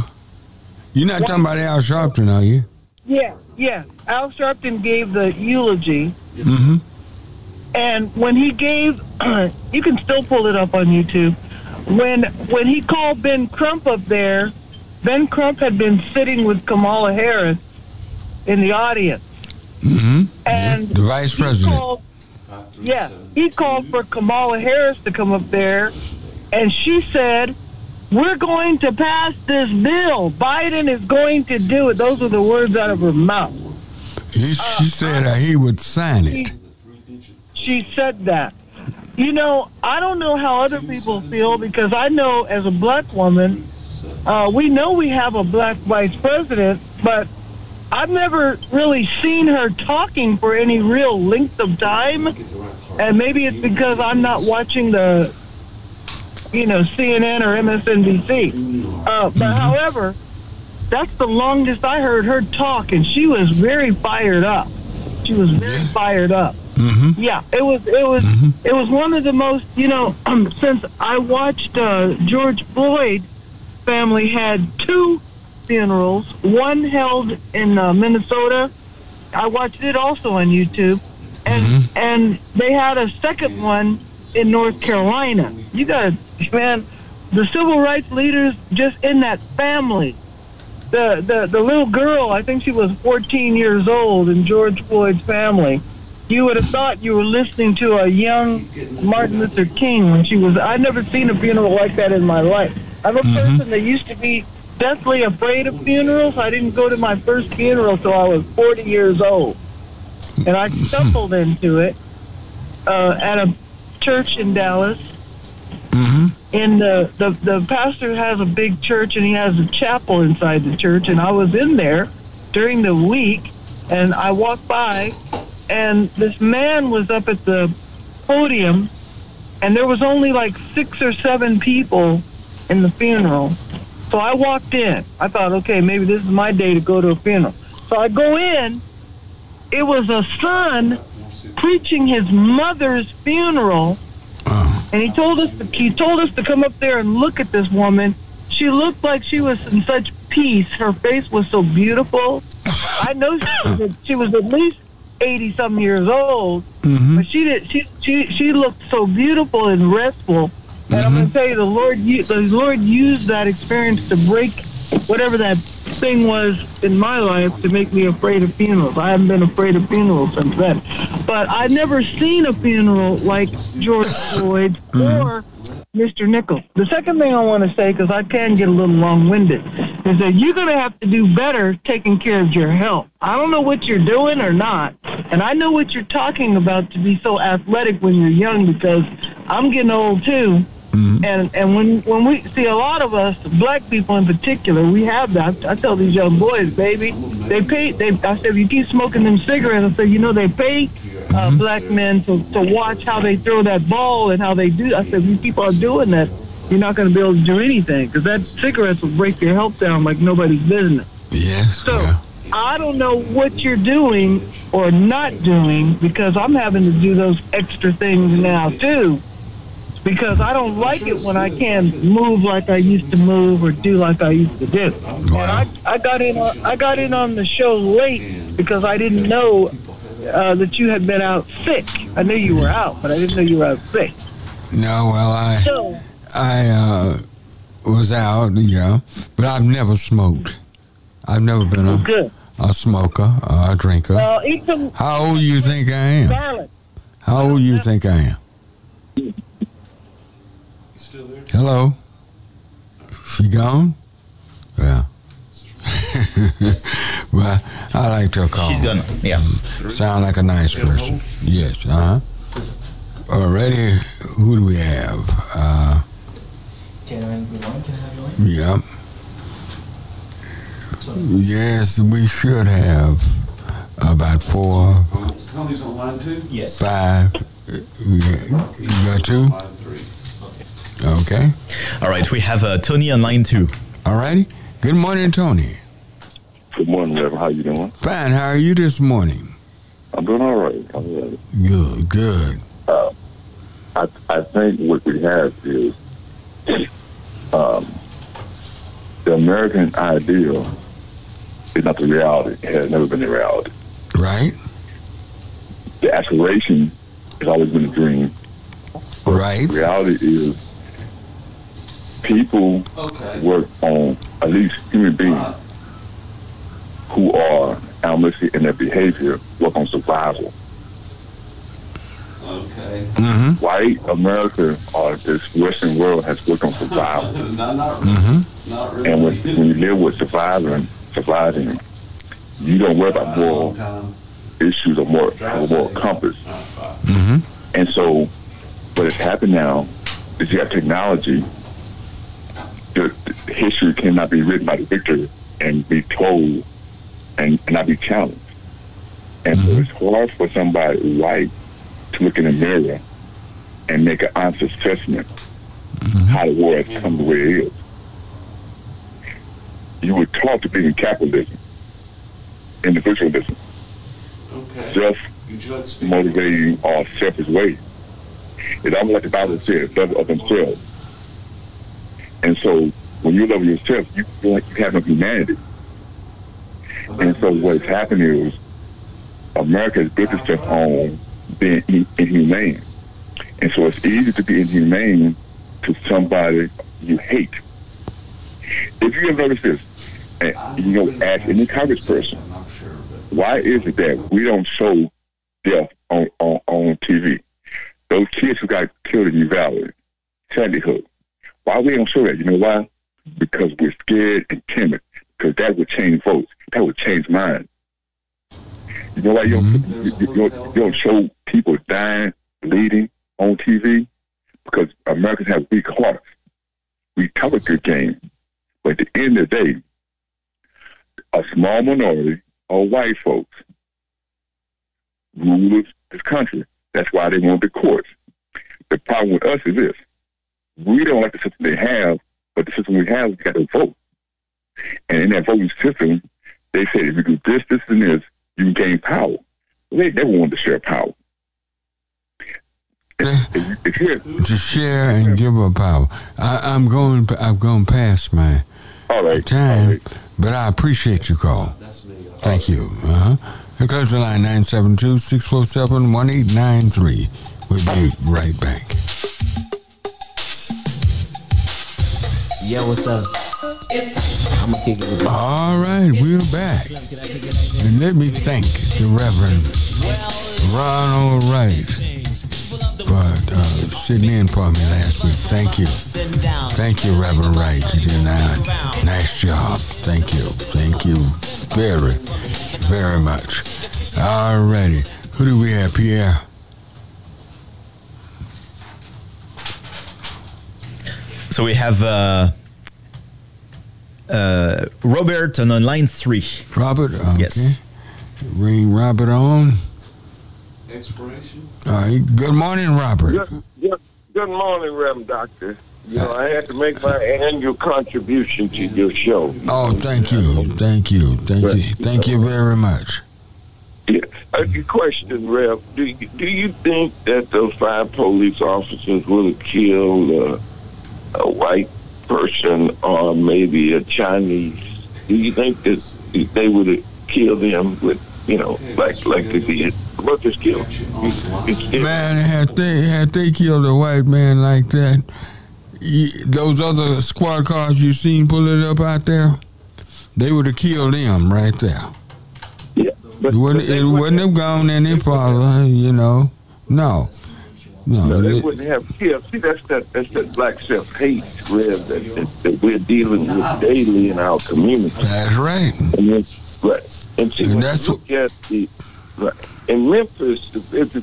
You're not talking about Al Sharpton, are you? Yeah, yeah. Al Sharpton gave the eulogy, Mm-hmm. and when he gave, you can still pull it up on YouTube. When when he called Ben Crump up there, Ben Crump had been sitting with Kamala Harris in the audience, Mm-hmm. and The vice president. called- yeah, he called for Kamala Harris to come up there, and she said, "We're going to pass this bill. Biden is going to do it." Those were the words out of her mouth. He, she said uh, he would sign it. She said that. You know, I don't know how other people feel because I know as a black woman, uh, we know we have a black vice president, but I've never really seen her talking for any real length of time. And maybe it's because I'm not watching the, you know, CNN or MSNBC. Uh, but however, that's the longest I heard her talk, and she was very fired up. She was very fired up. Mm-hmm. Yeah, it was it was it was one of the most you know since I watched uh, George Floyd family had two funerals, one held in uh, Minnesota. I watched it also on YouTube, and and they had a second one in North Carolina. You got to man, the civil rights leaders just in that family. The, the the little girl, I think she was 14 years old in George Floyd's family you would have thought you were listening to a young Martin Luther King when she was. I've never seen a funeral like that in my life. I'm a person that used to be deathly afraid of funerals. I didn't go to my first funeral till I was 40 years old, and I stumbled into it uh, at a church in Dallas. in the, the the pastor has a big church and he has a chapel inside the church and I was in there during the week and I walked by and this man was up at the podium and there was only like six or seven people in the funeral. So I walked in. I thought, okay, maybe this is my day to go to a funeral. So I go in. It was a son preaching his mother's funeral uh-huh. and he told us to, he told us to come up there and look at this woman. She looked like she was in such peace. Her face was so beautiful. I know she was, she was at least eighty some years old, mm-hmm. but she did she she she looked so beautiful and restful. And I'm going to mm-hmm. tell you, the Lord the Lord used that experience to break whatever that thing was in my life to make me afraid of funerals. I haven't been afraid of funerals since then. But I've never seen a funeral like George Floyd mm-hmm. or Mr. Nichols. The second thing I want to say, because I can get a little long-winded, is that you're going to have to do better taking care of your health. I don't know what you're doing or not, and I know what you're talking about to be so athletic when you're young because I'm getting old too. And and when when we see a lot of us, black people in particular, we have that. I tell these young boys, baby, they pay. They I said, if you keep smoking them cigarettes, I said, you know, they pay uh, black men to to watch how they throw that ball and how they do. I said, if you keep on doing that, you're not going to be able to do anything because that cigarettes will break your health down like nobody's business. Yes. So I don't know what you're doing or not doing because I'm having to do those extra things now too. Because I don't like it when I can't move like I used to move or do like I used to do. And I, I got in on, I got in on the show late because I didn't know uh, that you had been out sick. I knew you were out, but I didn't know you were out sick. No, well, I So I uh, was out, yeah, but I've never smoked. I've never been a, good. a smoker, a drinker. Eat some How old you think I am? garlic. How old you think I am? Hello? She gone? Yeah. well, I like to call. She's gone. Yeah. Sound like a nice person. Yes. Uh huh. Already, who do we have? Uh, yeah. Yes, we should have about four, Tony's on line two? Yes. five. You got two? Line three. Okay. All right, we have uh, Tony on line two. All righty. Good morning, Tony. Good morning, Reverend. How you doing? Fine. How are you this morning? I'm doing all right. I'm all right. Good. Good. Uh, I I think what we have is um, the American ideal is not the reality. It has never been the reality. Right. The aspiration has always been a dream. Right. The reality is people work on at least human beings who are animalistic in their behavior work on survival. Okay. Mm-hmm. White America or this Western world has worked on survival. Not, not, Mm-hmm. not really. And when, when you live with surviving, surviving, you don't worry about moral issues or more, have a moral compass. Mm-hmm. And so, what has happened now is you have technology. The, the history cannot be written by the victor and be told and, and not be challenged. And so mm-hmm. it's hard for somebody white to look in the mirror and make an honest assessment mm-hmm. how the world has mm-hmm. come the way it is. You were taught to be in capitalism, individualism, Okay. self Would you like motivating or selfish ways. It's almost like the Bible says, love of themselves. And so when you love yourself, you feel like you have no humanity. And so what's happened is America has built itself on being in- inhumane. And so it's easy to be inhumane to somebody you hate. If you ever noticed this, and you know, ask any congressperson, why is it that we don't show death on, on, on TV? Those kids who got killed in Uvalde, Sandy Hook, why we don't show that? You know why? Because we're scared and timid. Because that would change votes. That would change minds. You know why you don't, mm-hmm. you, you, don't, you don't show people dying, bleeding on TV? because Americans have weak hearts. We a good game, but at the end of the day, a small minority of white folks rule this country. That's why they want the courts. The problem with us is this: we don't like the system they have, but the system we have, we got to vote. And in that voting system, they say if you do this, this, and this, you gain power. They never wanted to share power. If, if you're, to share and give up power. I, I'm going. I've gone past my all right, time, right. but I appreciate your call. Thank you. Uh-huh. Close the line 972-647-1893. We'll be right back. Yeah, what's up? I'm kick it with All right, we're back. And let me thank the Reverend Ronald Rice for uh, sitting in for me last week. Thank you. Thank you, Reverend Wright. You did a nice job. Thank you. Thank you very, very much. All righty. Who do we have, Pierre? So we have uh, uh, Robert on line three. Robert? Okay. Yes. Ring Robert on. Expiration? All right. Good morning, Robert. Good, good, good morning, Reverend Doctor. You know, I had to make my annual contribution to your show. Oh, thank you. Thank you. Thank you. Thank you very much. Yeah. A question, Rev. Do you, do you think that those five police officers would have killed uh, a white person or maybe a Chinese? Do you think that they would have killed them with, you know, like like they did? Killed? Man, had they had they killed a white man like that, those other squad cars you seen pulling up out there, they would have killed them right there. Yeah, but, it wouldn't, it wouldn't have gone any farther, you know. No. No, no, they wouldn't have killed. See, that's that that's that black self hate, Rev, that, that, that, we're dealing with daily in our community. That's right. And then, right. And see, and that's look at the right. in Memphis, if the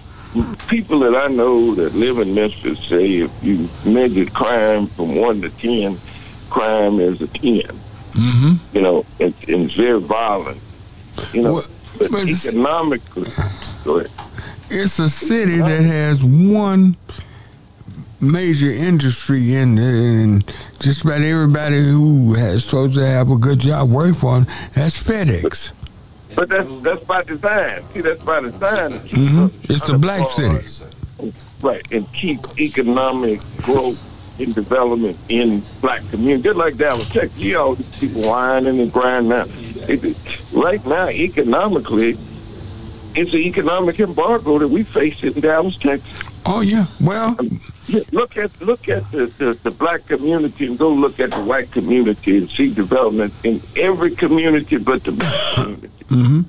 people that I know that live in Memphis say if you measure crime from one to ten, crime is a 10 mm-hmm. You know, and, and it's very violent. You know, well, but, but economically, go ahead. It's a city that has one major industry in it, and just about everybody who has supposed to have a good job work for them. That's FedEx. But that's that's by design. See, that's by design. Mm-hmm. It's a black city, right? And keep economic growth and development in black communities, just like Dallas, Texas. You know, people whining and grinding now. It, right now, economically, it's an economic embargo that we face in Dallas, Texas. Oh yeah, well, look at look at the, the, the black community and go look at the white community and see development in every community but the black community. Mm-hmm.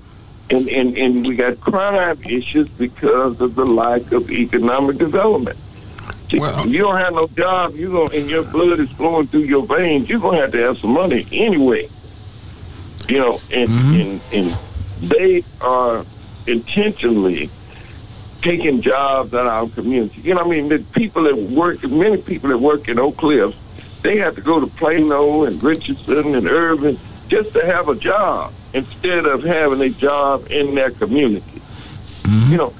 And, and and we got crime issues because of the lack of economic development. Well, you don't have no job, you going and your blood is flowing through your veins. You're gonna have to have some money anyway. You know, and mm-hmm. and, and they are intentionally taking jobs out of our community. You know, I mean, the people that work, many people that work in Oak Cliff, they have to go to Plano and Richardson and Irving just to have a job instead of having a job in their community. Mm-hmm. You know.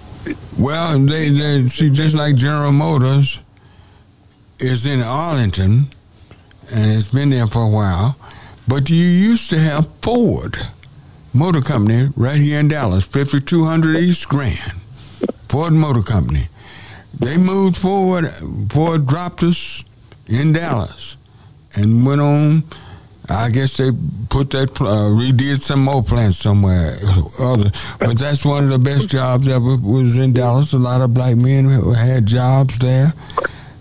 Well, they, they see just like General Motors is in Arlington, and it's been there for a while. But you used to have Ford Motor Company right here in Dallas, 5200 East Grand. Ford Motor Company. They moved forward. Ford dropped us in Dallas and went on. I guess they put that uh, redid some more plants somewhere other, but that's one of the best jobs ever was in Dallas. A lot of black men had jobs there,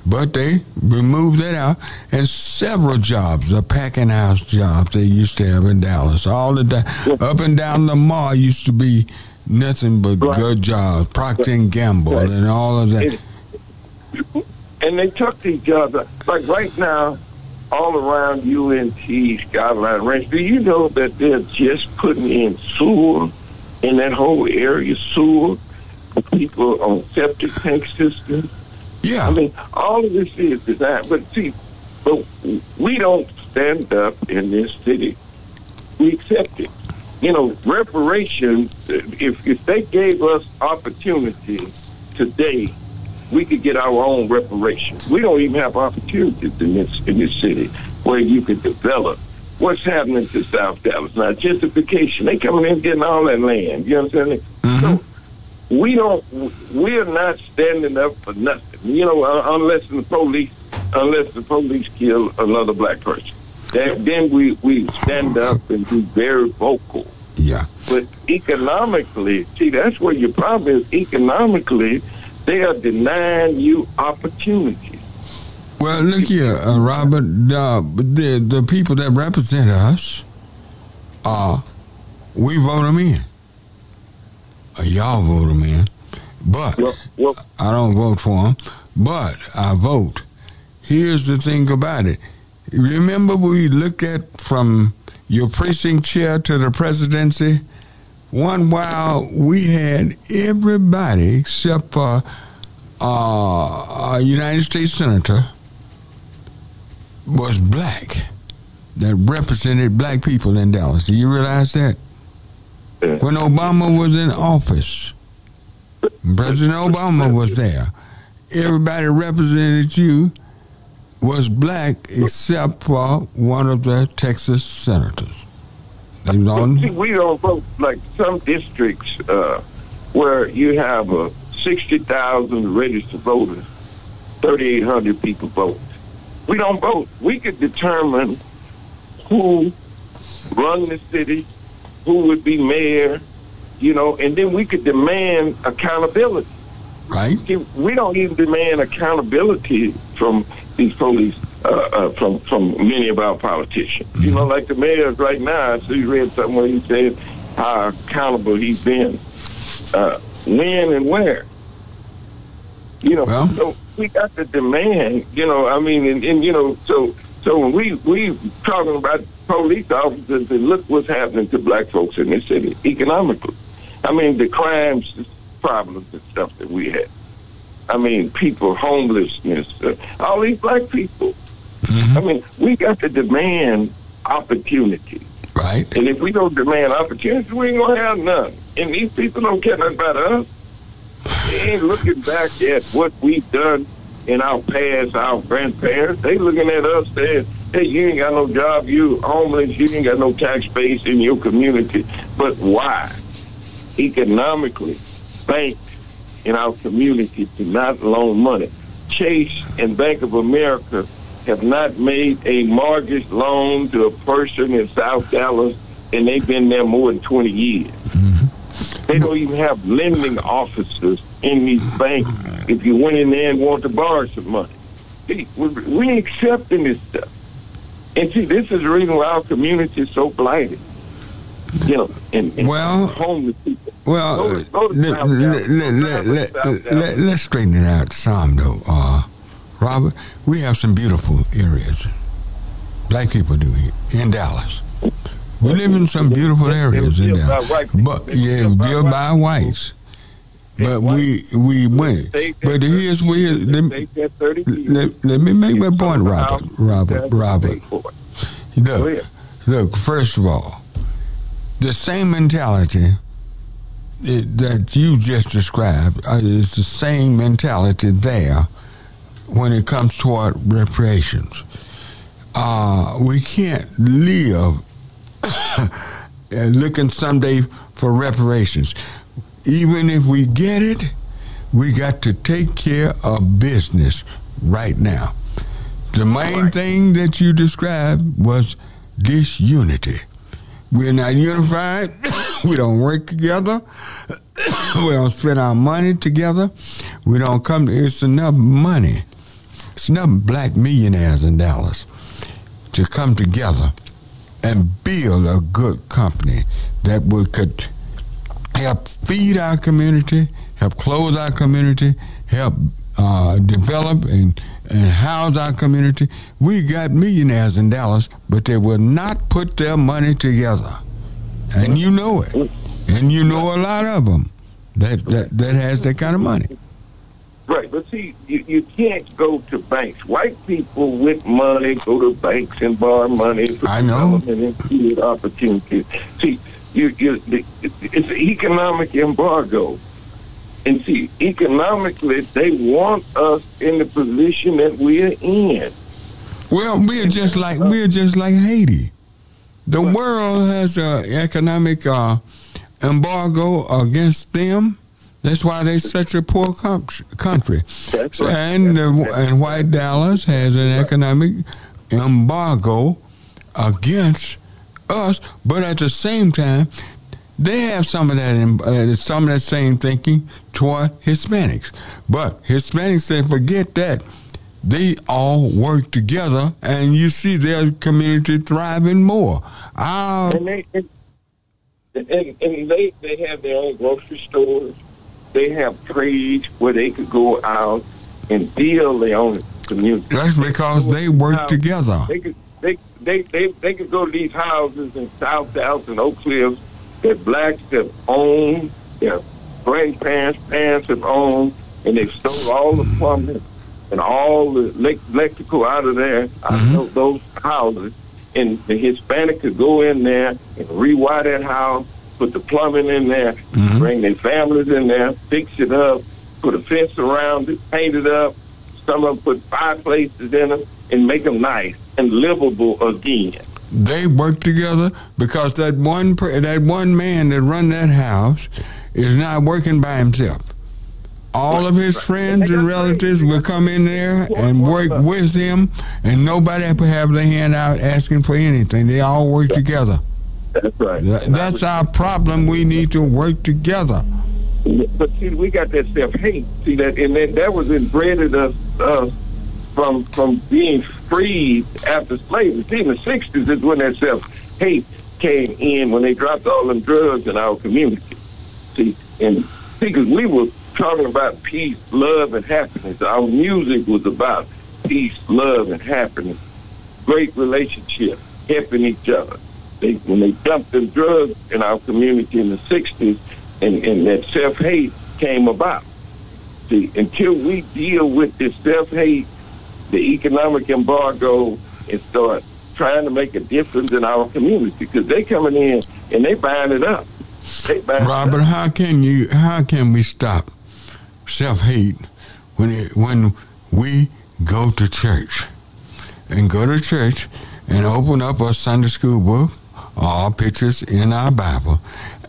but they removed that out, and several jobs, the packing house jobs they used to have in Dallas, all the up and down the mall used to be nothing but right. good jobs, Procter and Gamble, right. and all of that. And they took these jobs like right now, all around UNT, Skyline Ranch. Do you know that they're just putting in sewer in that whole area, sewer for people on septic tank systems? Yeah. I mean, all of this is designed, but see, but we don't stand up in this city. We accept it. You know, reparations. If if they gave us opportunity today, we could get our own reparations. We don't even have opportunities in this in this city where you could develop. What's happening to South Dallas now? Gentrification. They coming in getting all that land. You know what I'm saying? So we don't. We're not standing up for nothing. You know, uh, unless the police, unless the police kill another black person, then, then we we stand up and be very vocal. Yeah. But economically, see, that's where your problem is. Economically, they are denying you opportunity. Well, look here, uh, Robert. The, the the people that represent us, uh, we vote them in. Uh, y'all vote them in, but I don't vote for him. But I vote. Here's the thing about it. Remember, we looked at from your precinct chair to the presidency. One while we had everybody except for uh, a United States senator was black that represented black people in Dallas. Do you realize that? When Obama was in office, President Obama was there. Everybody represented you was black except for one of the Texas senators. See, we don't vote like some districts uh, where you have uh, 60,000 registered voters, 3,800 people vote. We don't vote. We could determine who run the city, who would be mayor, you know, and then we could demand accountability. Right. See, we don't even demand accountability from these police, uh, uh, from from many of our politicians. You know, like the mayors right now. I see read something where he said how accountable he's been, uh, when and where. You know, so we got to demand. You know, I mean, and, and you know, so so when we we talking about police officers and look what's happening to black folks in this city economically. I mean, the crimes the problems and stuff that we had. I mean, people homelessness, uh, all these black people. I mean, we got to demand opportunity. Right. And if we don't demand opportunity, we ain't gonna have none. And these people don't care nothing about us. They ain't looking back at what we've done in our past, our grandparents. They looking at us saying, hey, you ain't got no job, you homeless, you ain't got no tax base in your community. But why? Economically, banks in our community do not loan money. Chase and Bank of America have not made a mortgage loan to a person in South Dallas, and they've been there more than 20 years. They don't even have lending officers in these banks if you went in there and want to borrow some money. See, we, we ain't accepting this stuff. And see, this is the reason why our community is so blighted. You know, and, and Well- homeless people. Well, uh, to- go to let, let, let's straighten it out some, though. Uh, Robert, we have some beautiful areas. Black people do here in Dallas. We live in some beautiful areas in Dallas. But, yeah, built by whites. But we we went. But here's where let me, let, let me make my point, Robert. Robert. Robert. Look, look. First of all, the same mentality it, that you just described uh, is the same mentality there when it comes toward reparations. Uh, we can't live looking someday for reparations. Even if we get it, we got to take care of business right now. The main thing that you described was disunity. We're not unified. we don't work together. we don't spend our money together. We don't come to, it's enough money. It's enough black millionaires in Dallas to come together and build a good company that would could help feed our community, help clothe our community, help uh, develop and, and house our community. We got millionaires in Dallas, but they will not put their money together. And you know it. And you know a lot of them that, that, that has that kind of money. Right, but see, you, you can't go to banks. White people with money go to banks and borrow money for I know. development and opportunities. See, you, you, it's an economic embargo. And see, economically, they want us in the position that we're in. Well, we're just like we're just like Haiti. The world has an economic uh, embargo against them. That's why they're such a poor com- country. That's right. And uh, and White Dallas has an economic embargo against us, but at the same time, they have some of that em- uh, some of that same thinking toward Hispanics. But Hispanics say forget that. They all work together, and you see their community thriving more. Our And they and, and, and they they have their own grocery stores. They have trades where they could go out and deal their own community. That's because they work together. They could they they they, they could go to these houses in South Dallas and Oak Cliffs that blacks have owned, their grandparents, parents have owned, and they've stole all the plumbing and all the elec- electrical out of there, out of mm-hmm. those, those houses. And the Hispanic could go in there and rewire that house, put the plumbing in there, mm-hmm. bring their families in there, fix it up, put a fence around it, paint it up. Some of them put fireplaces in them and make them nice and livable again. They work together because that one that one man that run that house is not working by himself. All of his friends and relatives will come in there and work with him, and nobody have their hand out asking for anything. They all work together. That's right. That's our problem. We need to work together. But see, we got that self hate. See that, and that that was inbred us uh, from from being freed after slavery. See, in the '60s is when that self hate came in when they dropped all them drugs in our community. See, and because we were talking about peace, love, and happiness. Our music was about peace, love, and happiness. Great relationship, helping each other. They, when they dumped the drugs in our community in the '60s, and, and that self hate came about. See, until we deal with this self hate, the economic embargo, and start trying to make a difference in our community, because they coming in and they buying it up. Buying Robert, how can you? How can we stop self hate when it, when we go to church and go to church and open up a Sunday school book or our pictures in our Bible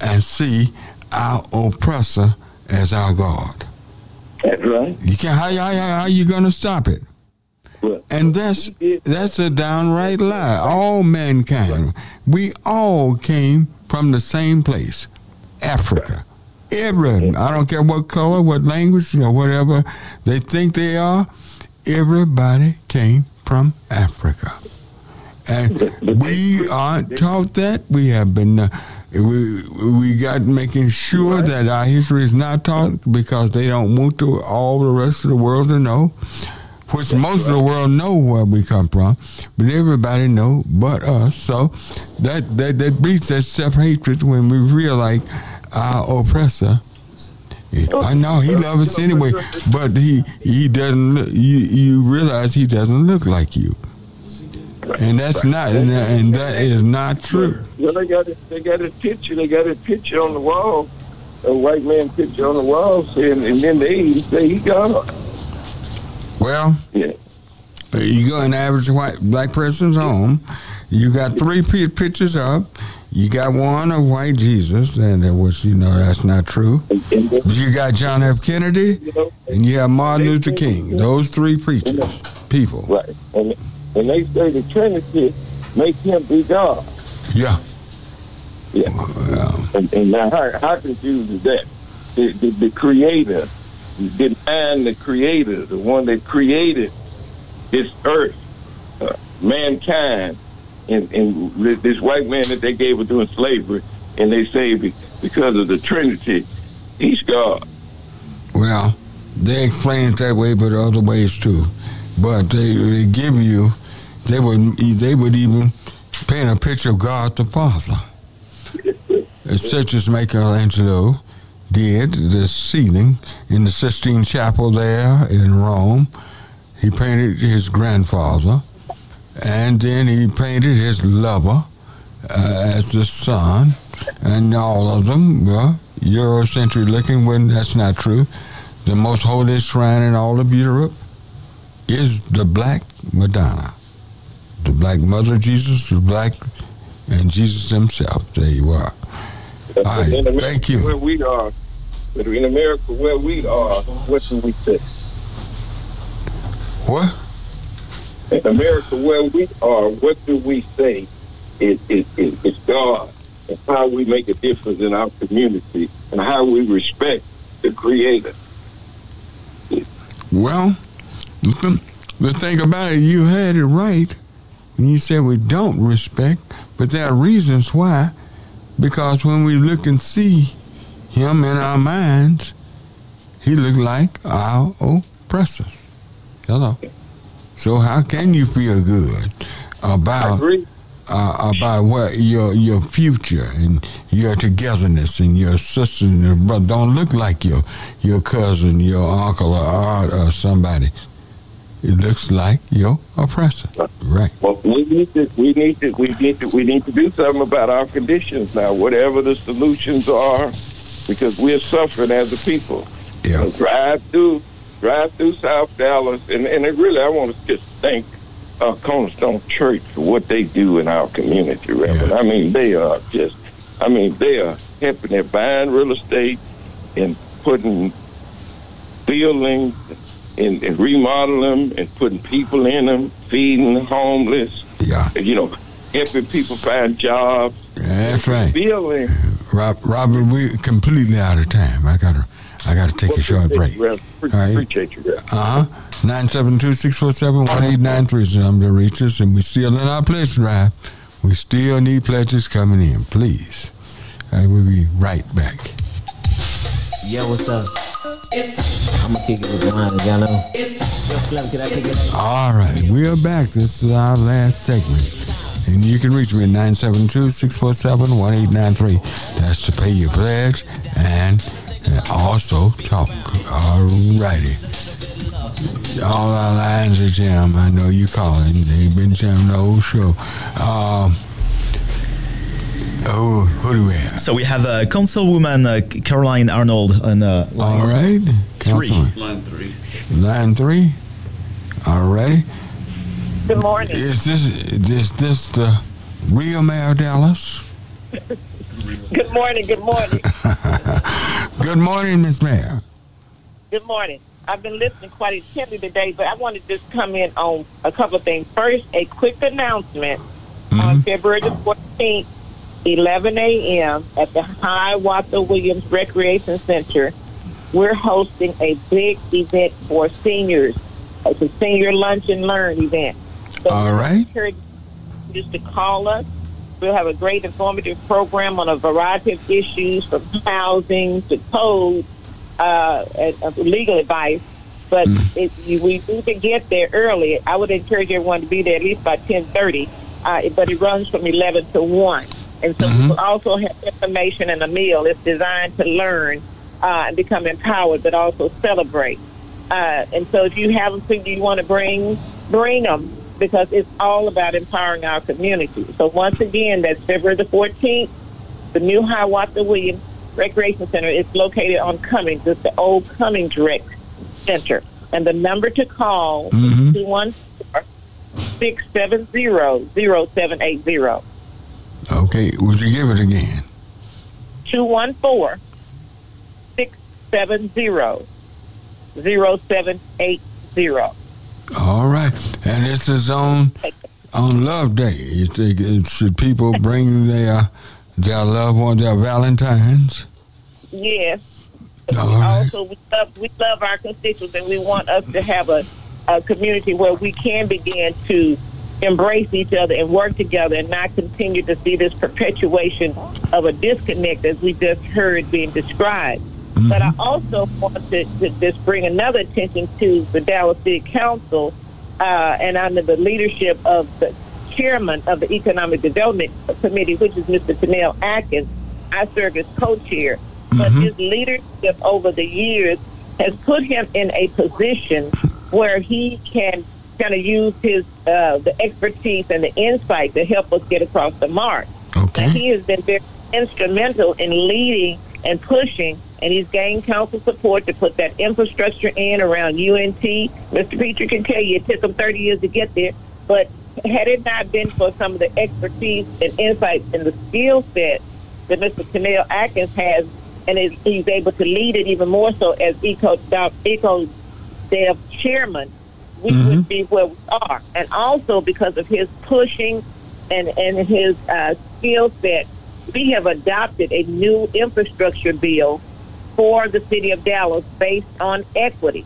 and see our oppressor as our God? That's right. You can how how, how, how you gonna stop it? And that's that's a downright lie. All mankind, we all came from the same place, Africa. Every I don't care what color, what language, you know, whatever they think they are. Everybody came from Africa, and we aren't taught that. We have been. Uh, we we got making sure that our history is not taught because they don't want to all the rest of the world to know which most of the world know where we come from, but everybody know but us. So that that, that breeds that self hatred when we realize our oppressor. I know he loves us anyway, but he he doesn't. You you realize he doesn't look like you, and that's not and that, and that is not true. Well, they got a, they got a picture. They got a picture on the wall, a white man picture on the wall, saying, and then they say he God. Well, yeah. You go in the average white black person's home. You got three pi- pictures up. You got one of white Jesus, and it was you know that's not true. You got John F. Kennedy, and you have Martin Luther King. Those three preachers, people. Right. And, and they say the Trinity make him be God. Yeah. Yeah. And, and now how, how confused is that? The, the, the creator, denying the creator, the one that created this earth, uh, mankind, and, and this white man that they gave up during slavery, and they say be- because of the Trinity, he's God. Well, they explain it that way, but other ways too. But they, they give you, they would they would even paint a picture of God the Father, such as Michelangelo did the ceiling in the Sistine Chapel there in Rome. He painted his grandfather, and then he painted his lover uh, as the son, and all of them were Eurocentric looking. When that's not true, the most holy shrine in all of Europe is the Black Madonna, the Black Mother Jesus, the Black, and Jesus Himself. There you are. All right, thank you. Where we are, but in America, where we are, what do we say? What? In America, where we are, what do we say is, is, is, is God and how we make a difference in our community and how we respect the Creator? Well, the the thing about it, you had it right when you said we don't respect, but there are reasons why. Because when we look and see him in our minds, he looked like our oppressor. Hello. So how can you feel good about uh, about what your your future and your togetherness and your sister and your brother don't look like your your cousin, your uncle, or, aunt, or somebody. It looks like your oppressor. Right. Well, we need to, we need to, we need to, we need to do something about our conditions now. Whatever the solutions are, because we're suffering as a people. Yeah. So drive through, drive through South Dallas, and and really, I want to just thank uh, Cornerstone Church for what they do in our community, Reverend. I mean, they are just, I mean, they are helping. They're buying real estate and putting buildings and, and remodeling them and putting people in them, feeding the homeless. Yeah. You know, helping people find jobs. That's right. Building. Rob, Robert, we're completely out of time. I gotta, I gotta take a short break. Reverend. Pre- All right. Appreciate you, Reverend. Uh huh. 972-647-1893 is the number to reach us, and we still in our pledge drive. We still need pledges coming in, please. I will be right back. Yo, what's up? I'm gonna kick it with mine, y'all know. Yo, Slim, can I kick it? All right, we are back. This is our last segment. And you can reach me at 972-647-1893. That's to pay your pledge and uh, also talk. All righty. All our lines are jammed. I know you calling. They've been jammed the whole show. Um, oh, who do we have? So we have uh, Councilwoman uh, Carolyn Arnold on uh, line All right. three. Councilman. Line three. Line three. All righty. Good morning. Is this is this the real Mayor Dallas? Good morning. Good morning. Good morning, Miss Mayor. Good morning. I've been listening quite intently today, but I want to just come in on a couple of things. First, a quick announcement on mm-hmm. February the 14th, 11 a.m. at the Hiawatha Williams Recreation Center. We're hosting a big event for seniors. It's a senior lunch and learn event. So All right. just to call us. We'll have a great informative program on a variety of issues from housing to code, uh, and, uh, legal advice. But if you, we need to get there early. I would encourage everyone to be there at least by ten thirty. Uh, but it runs from eleven to one, and so we will also have information and a meal. It's designed to learn uh, and become empowered, but also celebrate. Uh, and so, if you have something you want to bring, bring them because it's all about empowering our community. So, once again, that's February the 14th, the new Hiawatha Williams Recreation Center is located on Cummings. It's the old Cummings Rec Center. And the number to call is mm-hmm. 214 670 0780. Okay, would you give it again? 214 670 0780. All right, and this is on on Love Day. You think it, should people bring their their loved one, their Valentines? Yes. Right. also we love we love our constituents and we want us to have a, a community where we can begin to embrace each other and work together and not continue to see this perpetuation of a disconnect as we just heard being described. But I mm-hmm. also want to, to just bring another attention to the Dallas City Council uh, and under the leadership of the chairman of the Economic Development Committee, which is Mr. Tennell Atkins. I serve as co-chair. but Mm-hmm. his leadership over the years has put him in a position where he can kind of use his uh, the expertise and the insight to help us get across the mark. Okay. And he has been very instrumental in leading and pushing, and he's gained council support to put that infrastructure in around UNT. Mr. Petrie can tell you it took him 30 years to get there, but had it not been for some of the expertise and insight and the skill set that Mr. Tennell Atkins has, and is, he's able to lead it even more so as Eco, Eco Dev chairman, we would be where we are. And also because of his pushing and, and his uh, skill set, we have adopted a new infrastructure bill for the city of Dallas based on equity.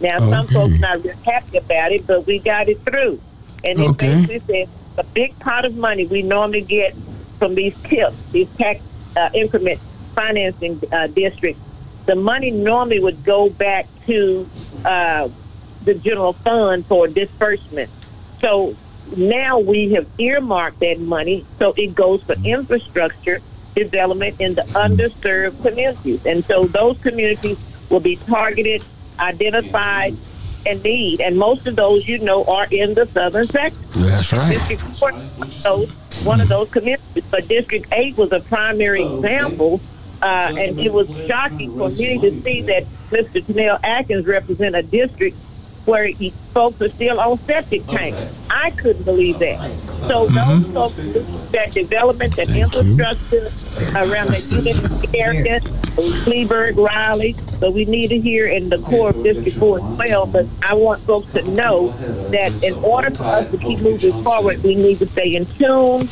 Now, some Okay. folks not real happy about it, but we got it through. And it Okay. basically a big pot of money we normally get from these tips, these tax uh, increment financing uh, districts. The money normally would go back to uh, the general fund for disbursement. So now we have earmarked that money so it goes for infrastructure development in the underserved communities. And so those communities will be targeted, identified, and need. And most of those, you know, are in the southern sector. That's right. District Four was those, one of those communities, but District Eight was a primary example, uh, and it was shocking for me to see that Mr. Tennell Atkins represent a district where he, folks are still on septic tanks. I couldn't believe that. So mm-hmm. those folks, that development, that infrastructure around the unit area, Kleberg, Rylie, so we need to hear in the core of District 4 as well. But I want folks to know that in order for us to keep moving forward, we need to stay in tune.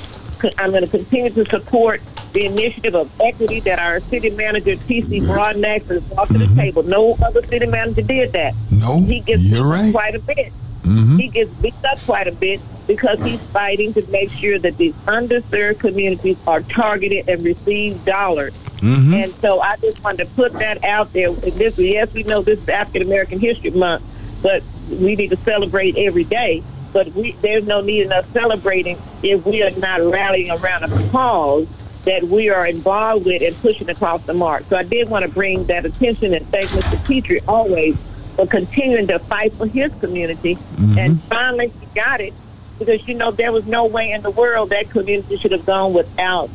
I'm going to continue to support the initiative of equity that our city manager, T.C. Broadnax, has brought to the table. No other city manager did that. No, he gets you're beat up right. quite a bit. Mhm. He gets beat up quite a bit because he's fighting to make sure that these underserved communities are targeted and receive dollars. Mhm. And so I just wanted to put that out there. And This, yes, we know this is African American History Month, but we need to celebrate every day. But we, there's no need in us celebrating if we are not rallying around a cause that we are involved with and pushing across the mark. So I did want to bring that attention and thank Mr. Petrie always for continuing to fight for his community. And finally, he got it because, you know, there was no way in the world that community should have gone without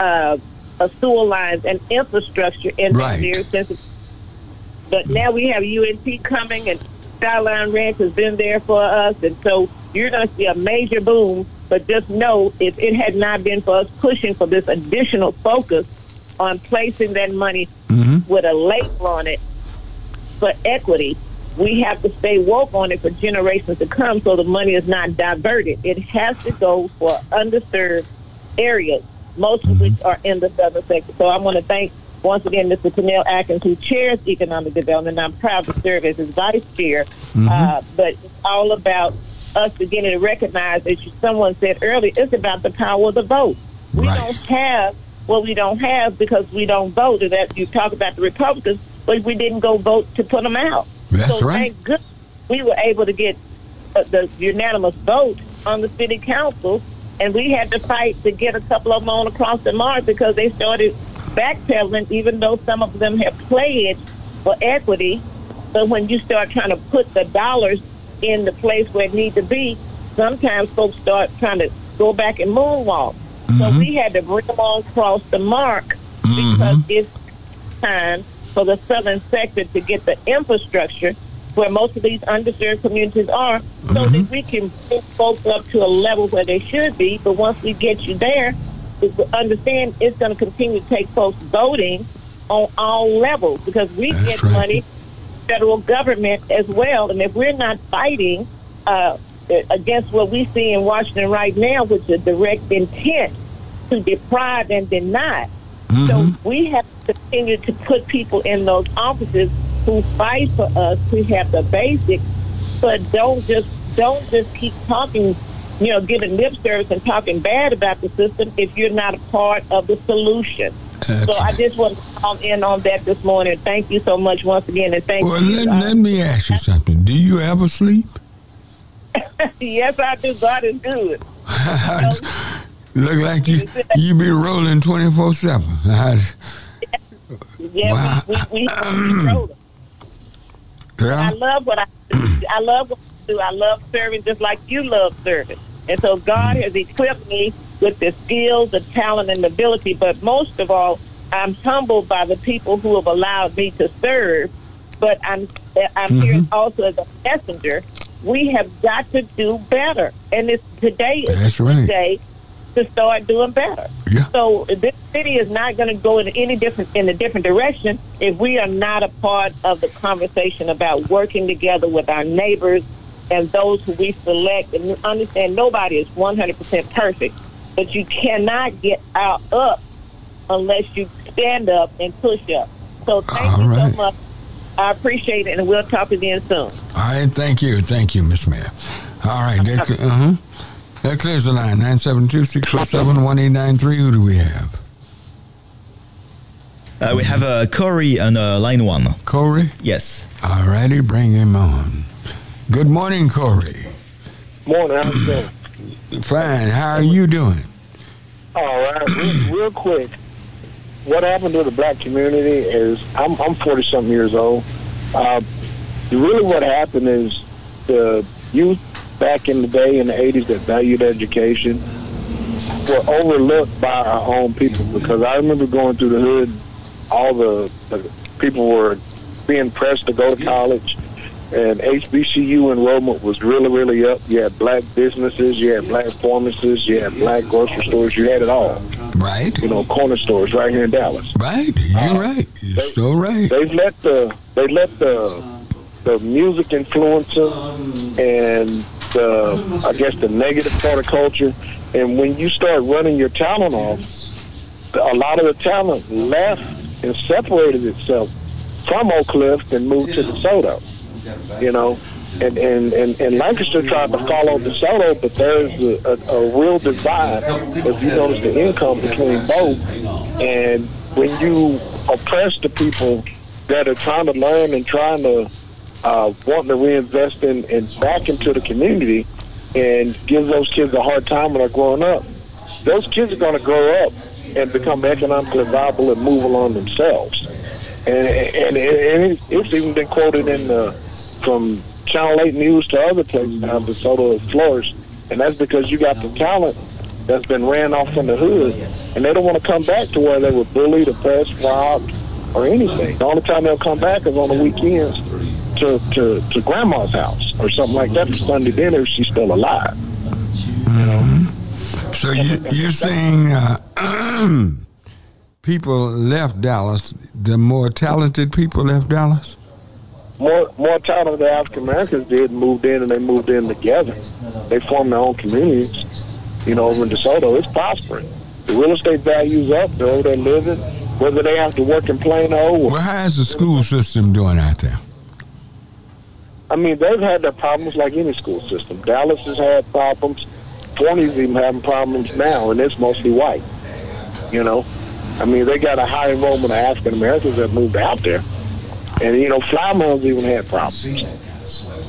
uh, a sewer lines and infrastructure in Right. that very sensitive. But now we have UNT coming, and Skyline Ranch has been there for us, and so you're going to see a major boom. But just know, if it had not been for us pushing for this additional focus on placing that money mm-hmm. with a label on it for equity, we have to stay woke on it for generations to come so the money is not diverted. It has to go for underserved areas, most of mm-hmm. which are in the southern sector. So I want to thank once again Mr. Tennell Atkins, who chairs economic development. I'm proud to serve as his vice chair. Uh, but it's all about us beginning to recognize, as someone said earlier, it's about the power of the vote. We don't have what we don't have because we don't vote. And that you talk about the Republicans, but we didn't go vote to put them out. That's so right. thank goodness we were able to get uh, the unanimous vote on the city council, and we had to fight to get a couple of them on across the mark because they started backpedaling, even though some of them have pledged for equity. But when you start trying to put the dollars in the place where it needs to be, sometimes folks start trying to go back and moonwalk. So mm-hmm. we had to bring them on across the mark because mm-hmm. it's time for the southern sector to get the infrastructure where most of these underserved communities are so that mm-hmm. we can bring folks up to a level where they should be. But once we get you there, is to understand it's going to continue to take folks voting on all levels because we get money federal government as well. And if we're not fighting uh, against what we see in Washington right now, which is direct intent to deprive and deny, so we have to continue to put people in those offices who fight for us, who have the basics, but don't just don't just keep talking, you know, giving lip service and talking bad about the system if you're not a part of the solution. So I just want to come in on that this morning. Thank you so much once again, and thank Well, you. let, uh, let me ask you something. Do you ever sleep? yes, I do. God is good. Look like you you be rolling twenty four seven. Yeah, we, we, we control them. Yeah. I love what I do. I love what I do. I love serving just like you love serving. And so God has equipped me with the skills, the talent, and the ability. But most of all, I'm humbled by the people who have allowed me to serve. But I'm I'm here mm-hmm. also as a messenger. We have got to do better, and it's today is That's right. day to start doing better. Yeah. So this city is not going to go in any different in a different direction if we are not a part of the conversation about working together with our neighbors and those who we select. And understand nobody is 100% perfect, but you cannot get out up unless you stand up and push up. So thank All you right. so much. I appreciate it, and we'll talk again soon. All right, thank you, thank you, Miss Mayor. All right, that, uh-huh. that clears the line. 972-647-1893. Who do we have? Uh, we have uh, Corey on uh, line one. Corey? Yes. All righty, bring him on. Good morning, Corey. Morning, how you doing? Fine, how are you doing? All right, real, real quick. What happened to the black community is I'm I'm 40 something years old. Uh, really, what happened is the youth back in the day in the 80s that valued education were overlooked by our own people because I remember going through the hood, all the, the people were being pressed to go to college, and HBCU enrollment was really, really up. You had black businesses, you had black pharmacists, you had black grocery stores, you had it all. Right. You know, corner stores right here in Dallas. Right, you're uh, right. You're so right. They've let the they let the the music influence and the I guess the negative part of culture. And when you start running your talent off, a lot of the talent left and separated itself from Oak Cliff and moved to DeSoto. You know, and and and, and Lancaster tried to follow DeSoto, but there's a, a, a real divide if you notice the income between both. And when you oppress the people that are trying to learn and trying to uh, to reinvest in and back into the community and give those kids a hard time when they're growing up, those kids are going to grow up and become economically viable and move along themselves. And and, and it, it's even been quoted in the, from Channel 8 News to other places now, DeSoto has flourished. And that's because you got the talent that's been ran off from the hood, and they don't want to come back to where they were bullied, oppressed, robbed, or anything. The only time they'll come back is on the weekends to, to, to grandma's house or something like that for Sunday dinner if she's still alive. So you, you're saying uh, people left Dallas, the more talented people left Dallas? More more time of the African Americans did moved in and they moved in together. They formed their own communities. You know, over in DeSoto, it's prospering. The real estate value's up. They're over there living. Whether they have to work in Plano or Well, how's the school system doing out there? I mean, they've had their problems like any school system. Dallas has had problems. Forney's even having problems now, and it's mostly white. You know, I mean, they got a high enrollment of African Americans that moved out there, and you know, Flymount's even had problems.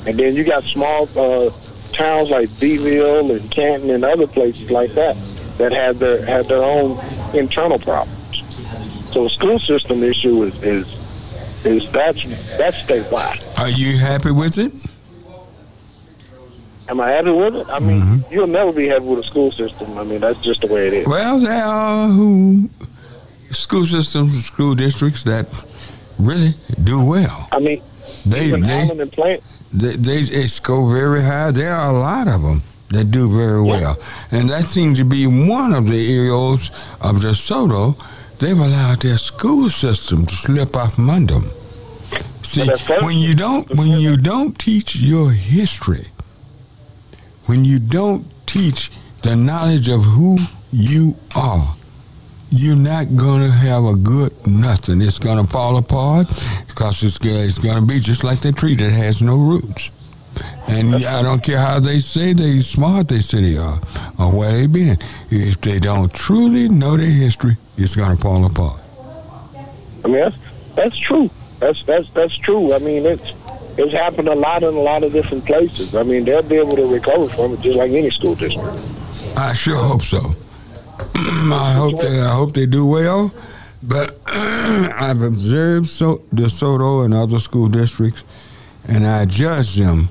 And then you got small uh, towns like Beeville and Canton and other places like that that had their had their own internal problems. So the school system issue is is is that's that's statewide. Are you happy with it? Am I happy with it? I mean, you'll never be happy with a school system. I mean, that's just the way it is. Well, there are who school systems, and school districts that really do well. I mean, They they Plant, they, they, they score very high. There are a lot of them that do very well, and that seems to be one of the areas of DeSoto. They've allowed their school system to slip off under them. See, when you don't when you don't teach your history, when you don't teach the knowledge of who you are, you're not going to have a good nothing. It's going to fall apart because it's, it's going to be just like that tree that has no roots. And I don't care how they say they smart they say they are or where they been. If they don't truly know their history, it's going to fall apart. I mean, that's that's true. That's that's that's true. I mean, it's it's happened a lot in a lot of different places. I mean, they'll be able to recover from it just like any school district. I sure hope so. I hope they I hope they do well. But I've observed so DeSoto and other school districts, and I judge them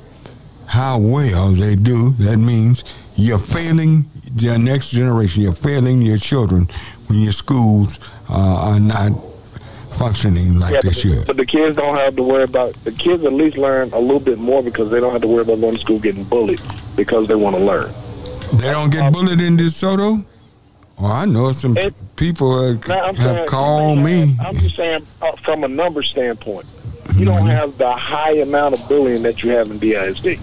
how well they do. That means you're failing the next generation. You're failing your children when your schools uh, are not functioning like yeah, they but, should. but the kids don't have to worry about the kids at least learn a little bit more because they don't have to worry about going to school getting bullied because they want to learn. They don't get bullied in DeSoto? Well, I know some people Now, have saying- called me. I'm just saying uh, from a number standpoint, you Mm-hmm. don't have the high amount of bullying that you have in DISD.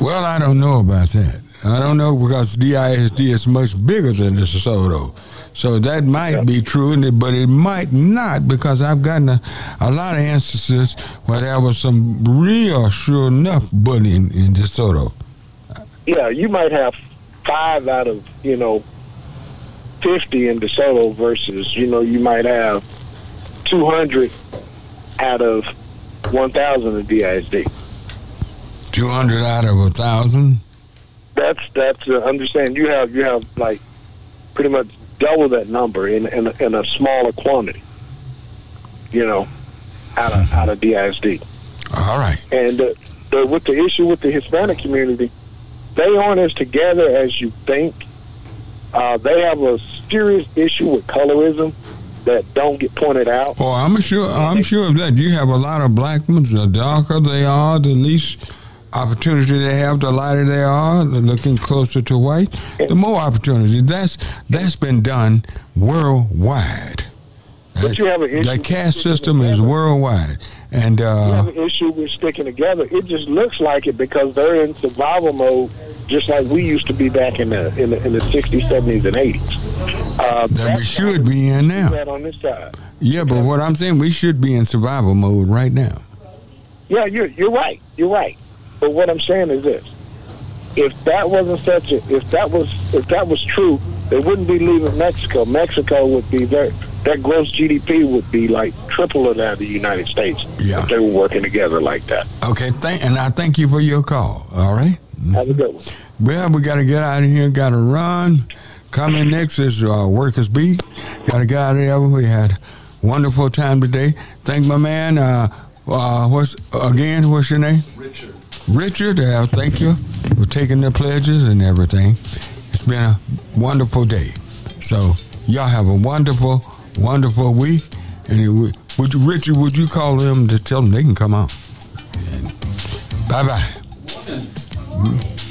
Well, I don't know about that. I don't know because DISD is much bigger than DeSoto. So that might be true, but it might not because I've gotten a, a lot of instances where there was some real sure enough bullying in DeSoto. Yeah, you might have five out of you know fifty in DeSoto versus you know you might have two hundred out of one thousand in DISD. 200 out of a thousand. That's that's uh, understand. You have you have like pretty much double that number in in, a- in a smaller quantity. You know, out of out of DISD. All right. And uh, the, with the issue with the Hispanic community, they aren't as together as you think. Uh, they have a serious issue with colorism that don't get pointed out. Oh, I'm sure. I'm sure of that. You have a lot of black ones. The darker they are, the least opportunity they have. The lighter they are, looking closer to white, the more opportunity. That's that's been done worldwide. But you have an issue. That caste system is worldwide, and you uh, have an issue with sticking together. It just looks like it because they're in survival mode, just like we used to be back in the in the, in the 60s, 70s, and 80s. Uh, that we should be in now. that on this side. Yeah, but what I'm saying, we should be in survival mode right now. Yeah, you're you're right. You're right. But what I'm saying is this: if that wasn't such a, if that was if that was true, they wouldn't be leaving Mexico. Mexico would be their their gross GDP would be like triple of that of the United States Yeah. if they were working together like that. Okay, thank and I thank you for your call. All right. Have a good one. Well, we got to get out of here. Got to run. Coming next is uh, Workers Beat. Got to get out of here. We had wonderful time today. Thank my man. Uh, uh, what's again? What's your name? Richard. Richard. Uh, thank you for taking the pledges and everything. It's been a wonderful day. So y'all have a wonderful, wonderful week. And it would, you, Richard? Would you call them to tell them they can come out? Bye bye. Hmm?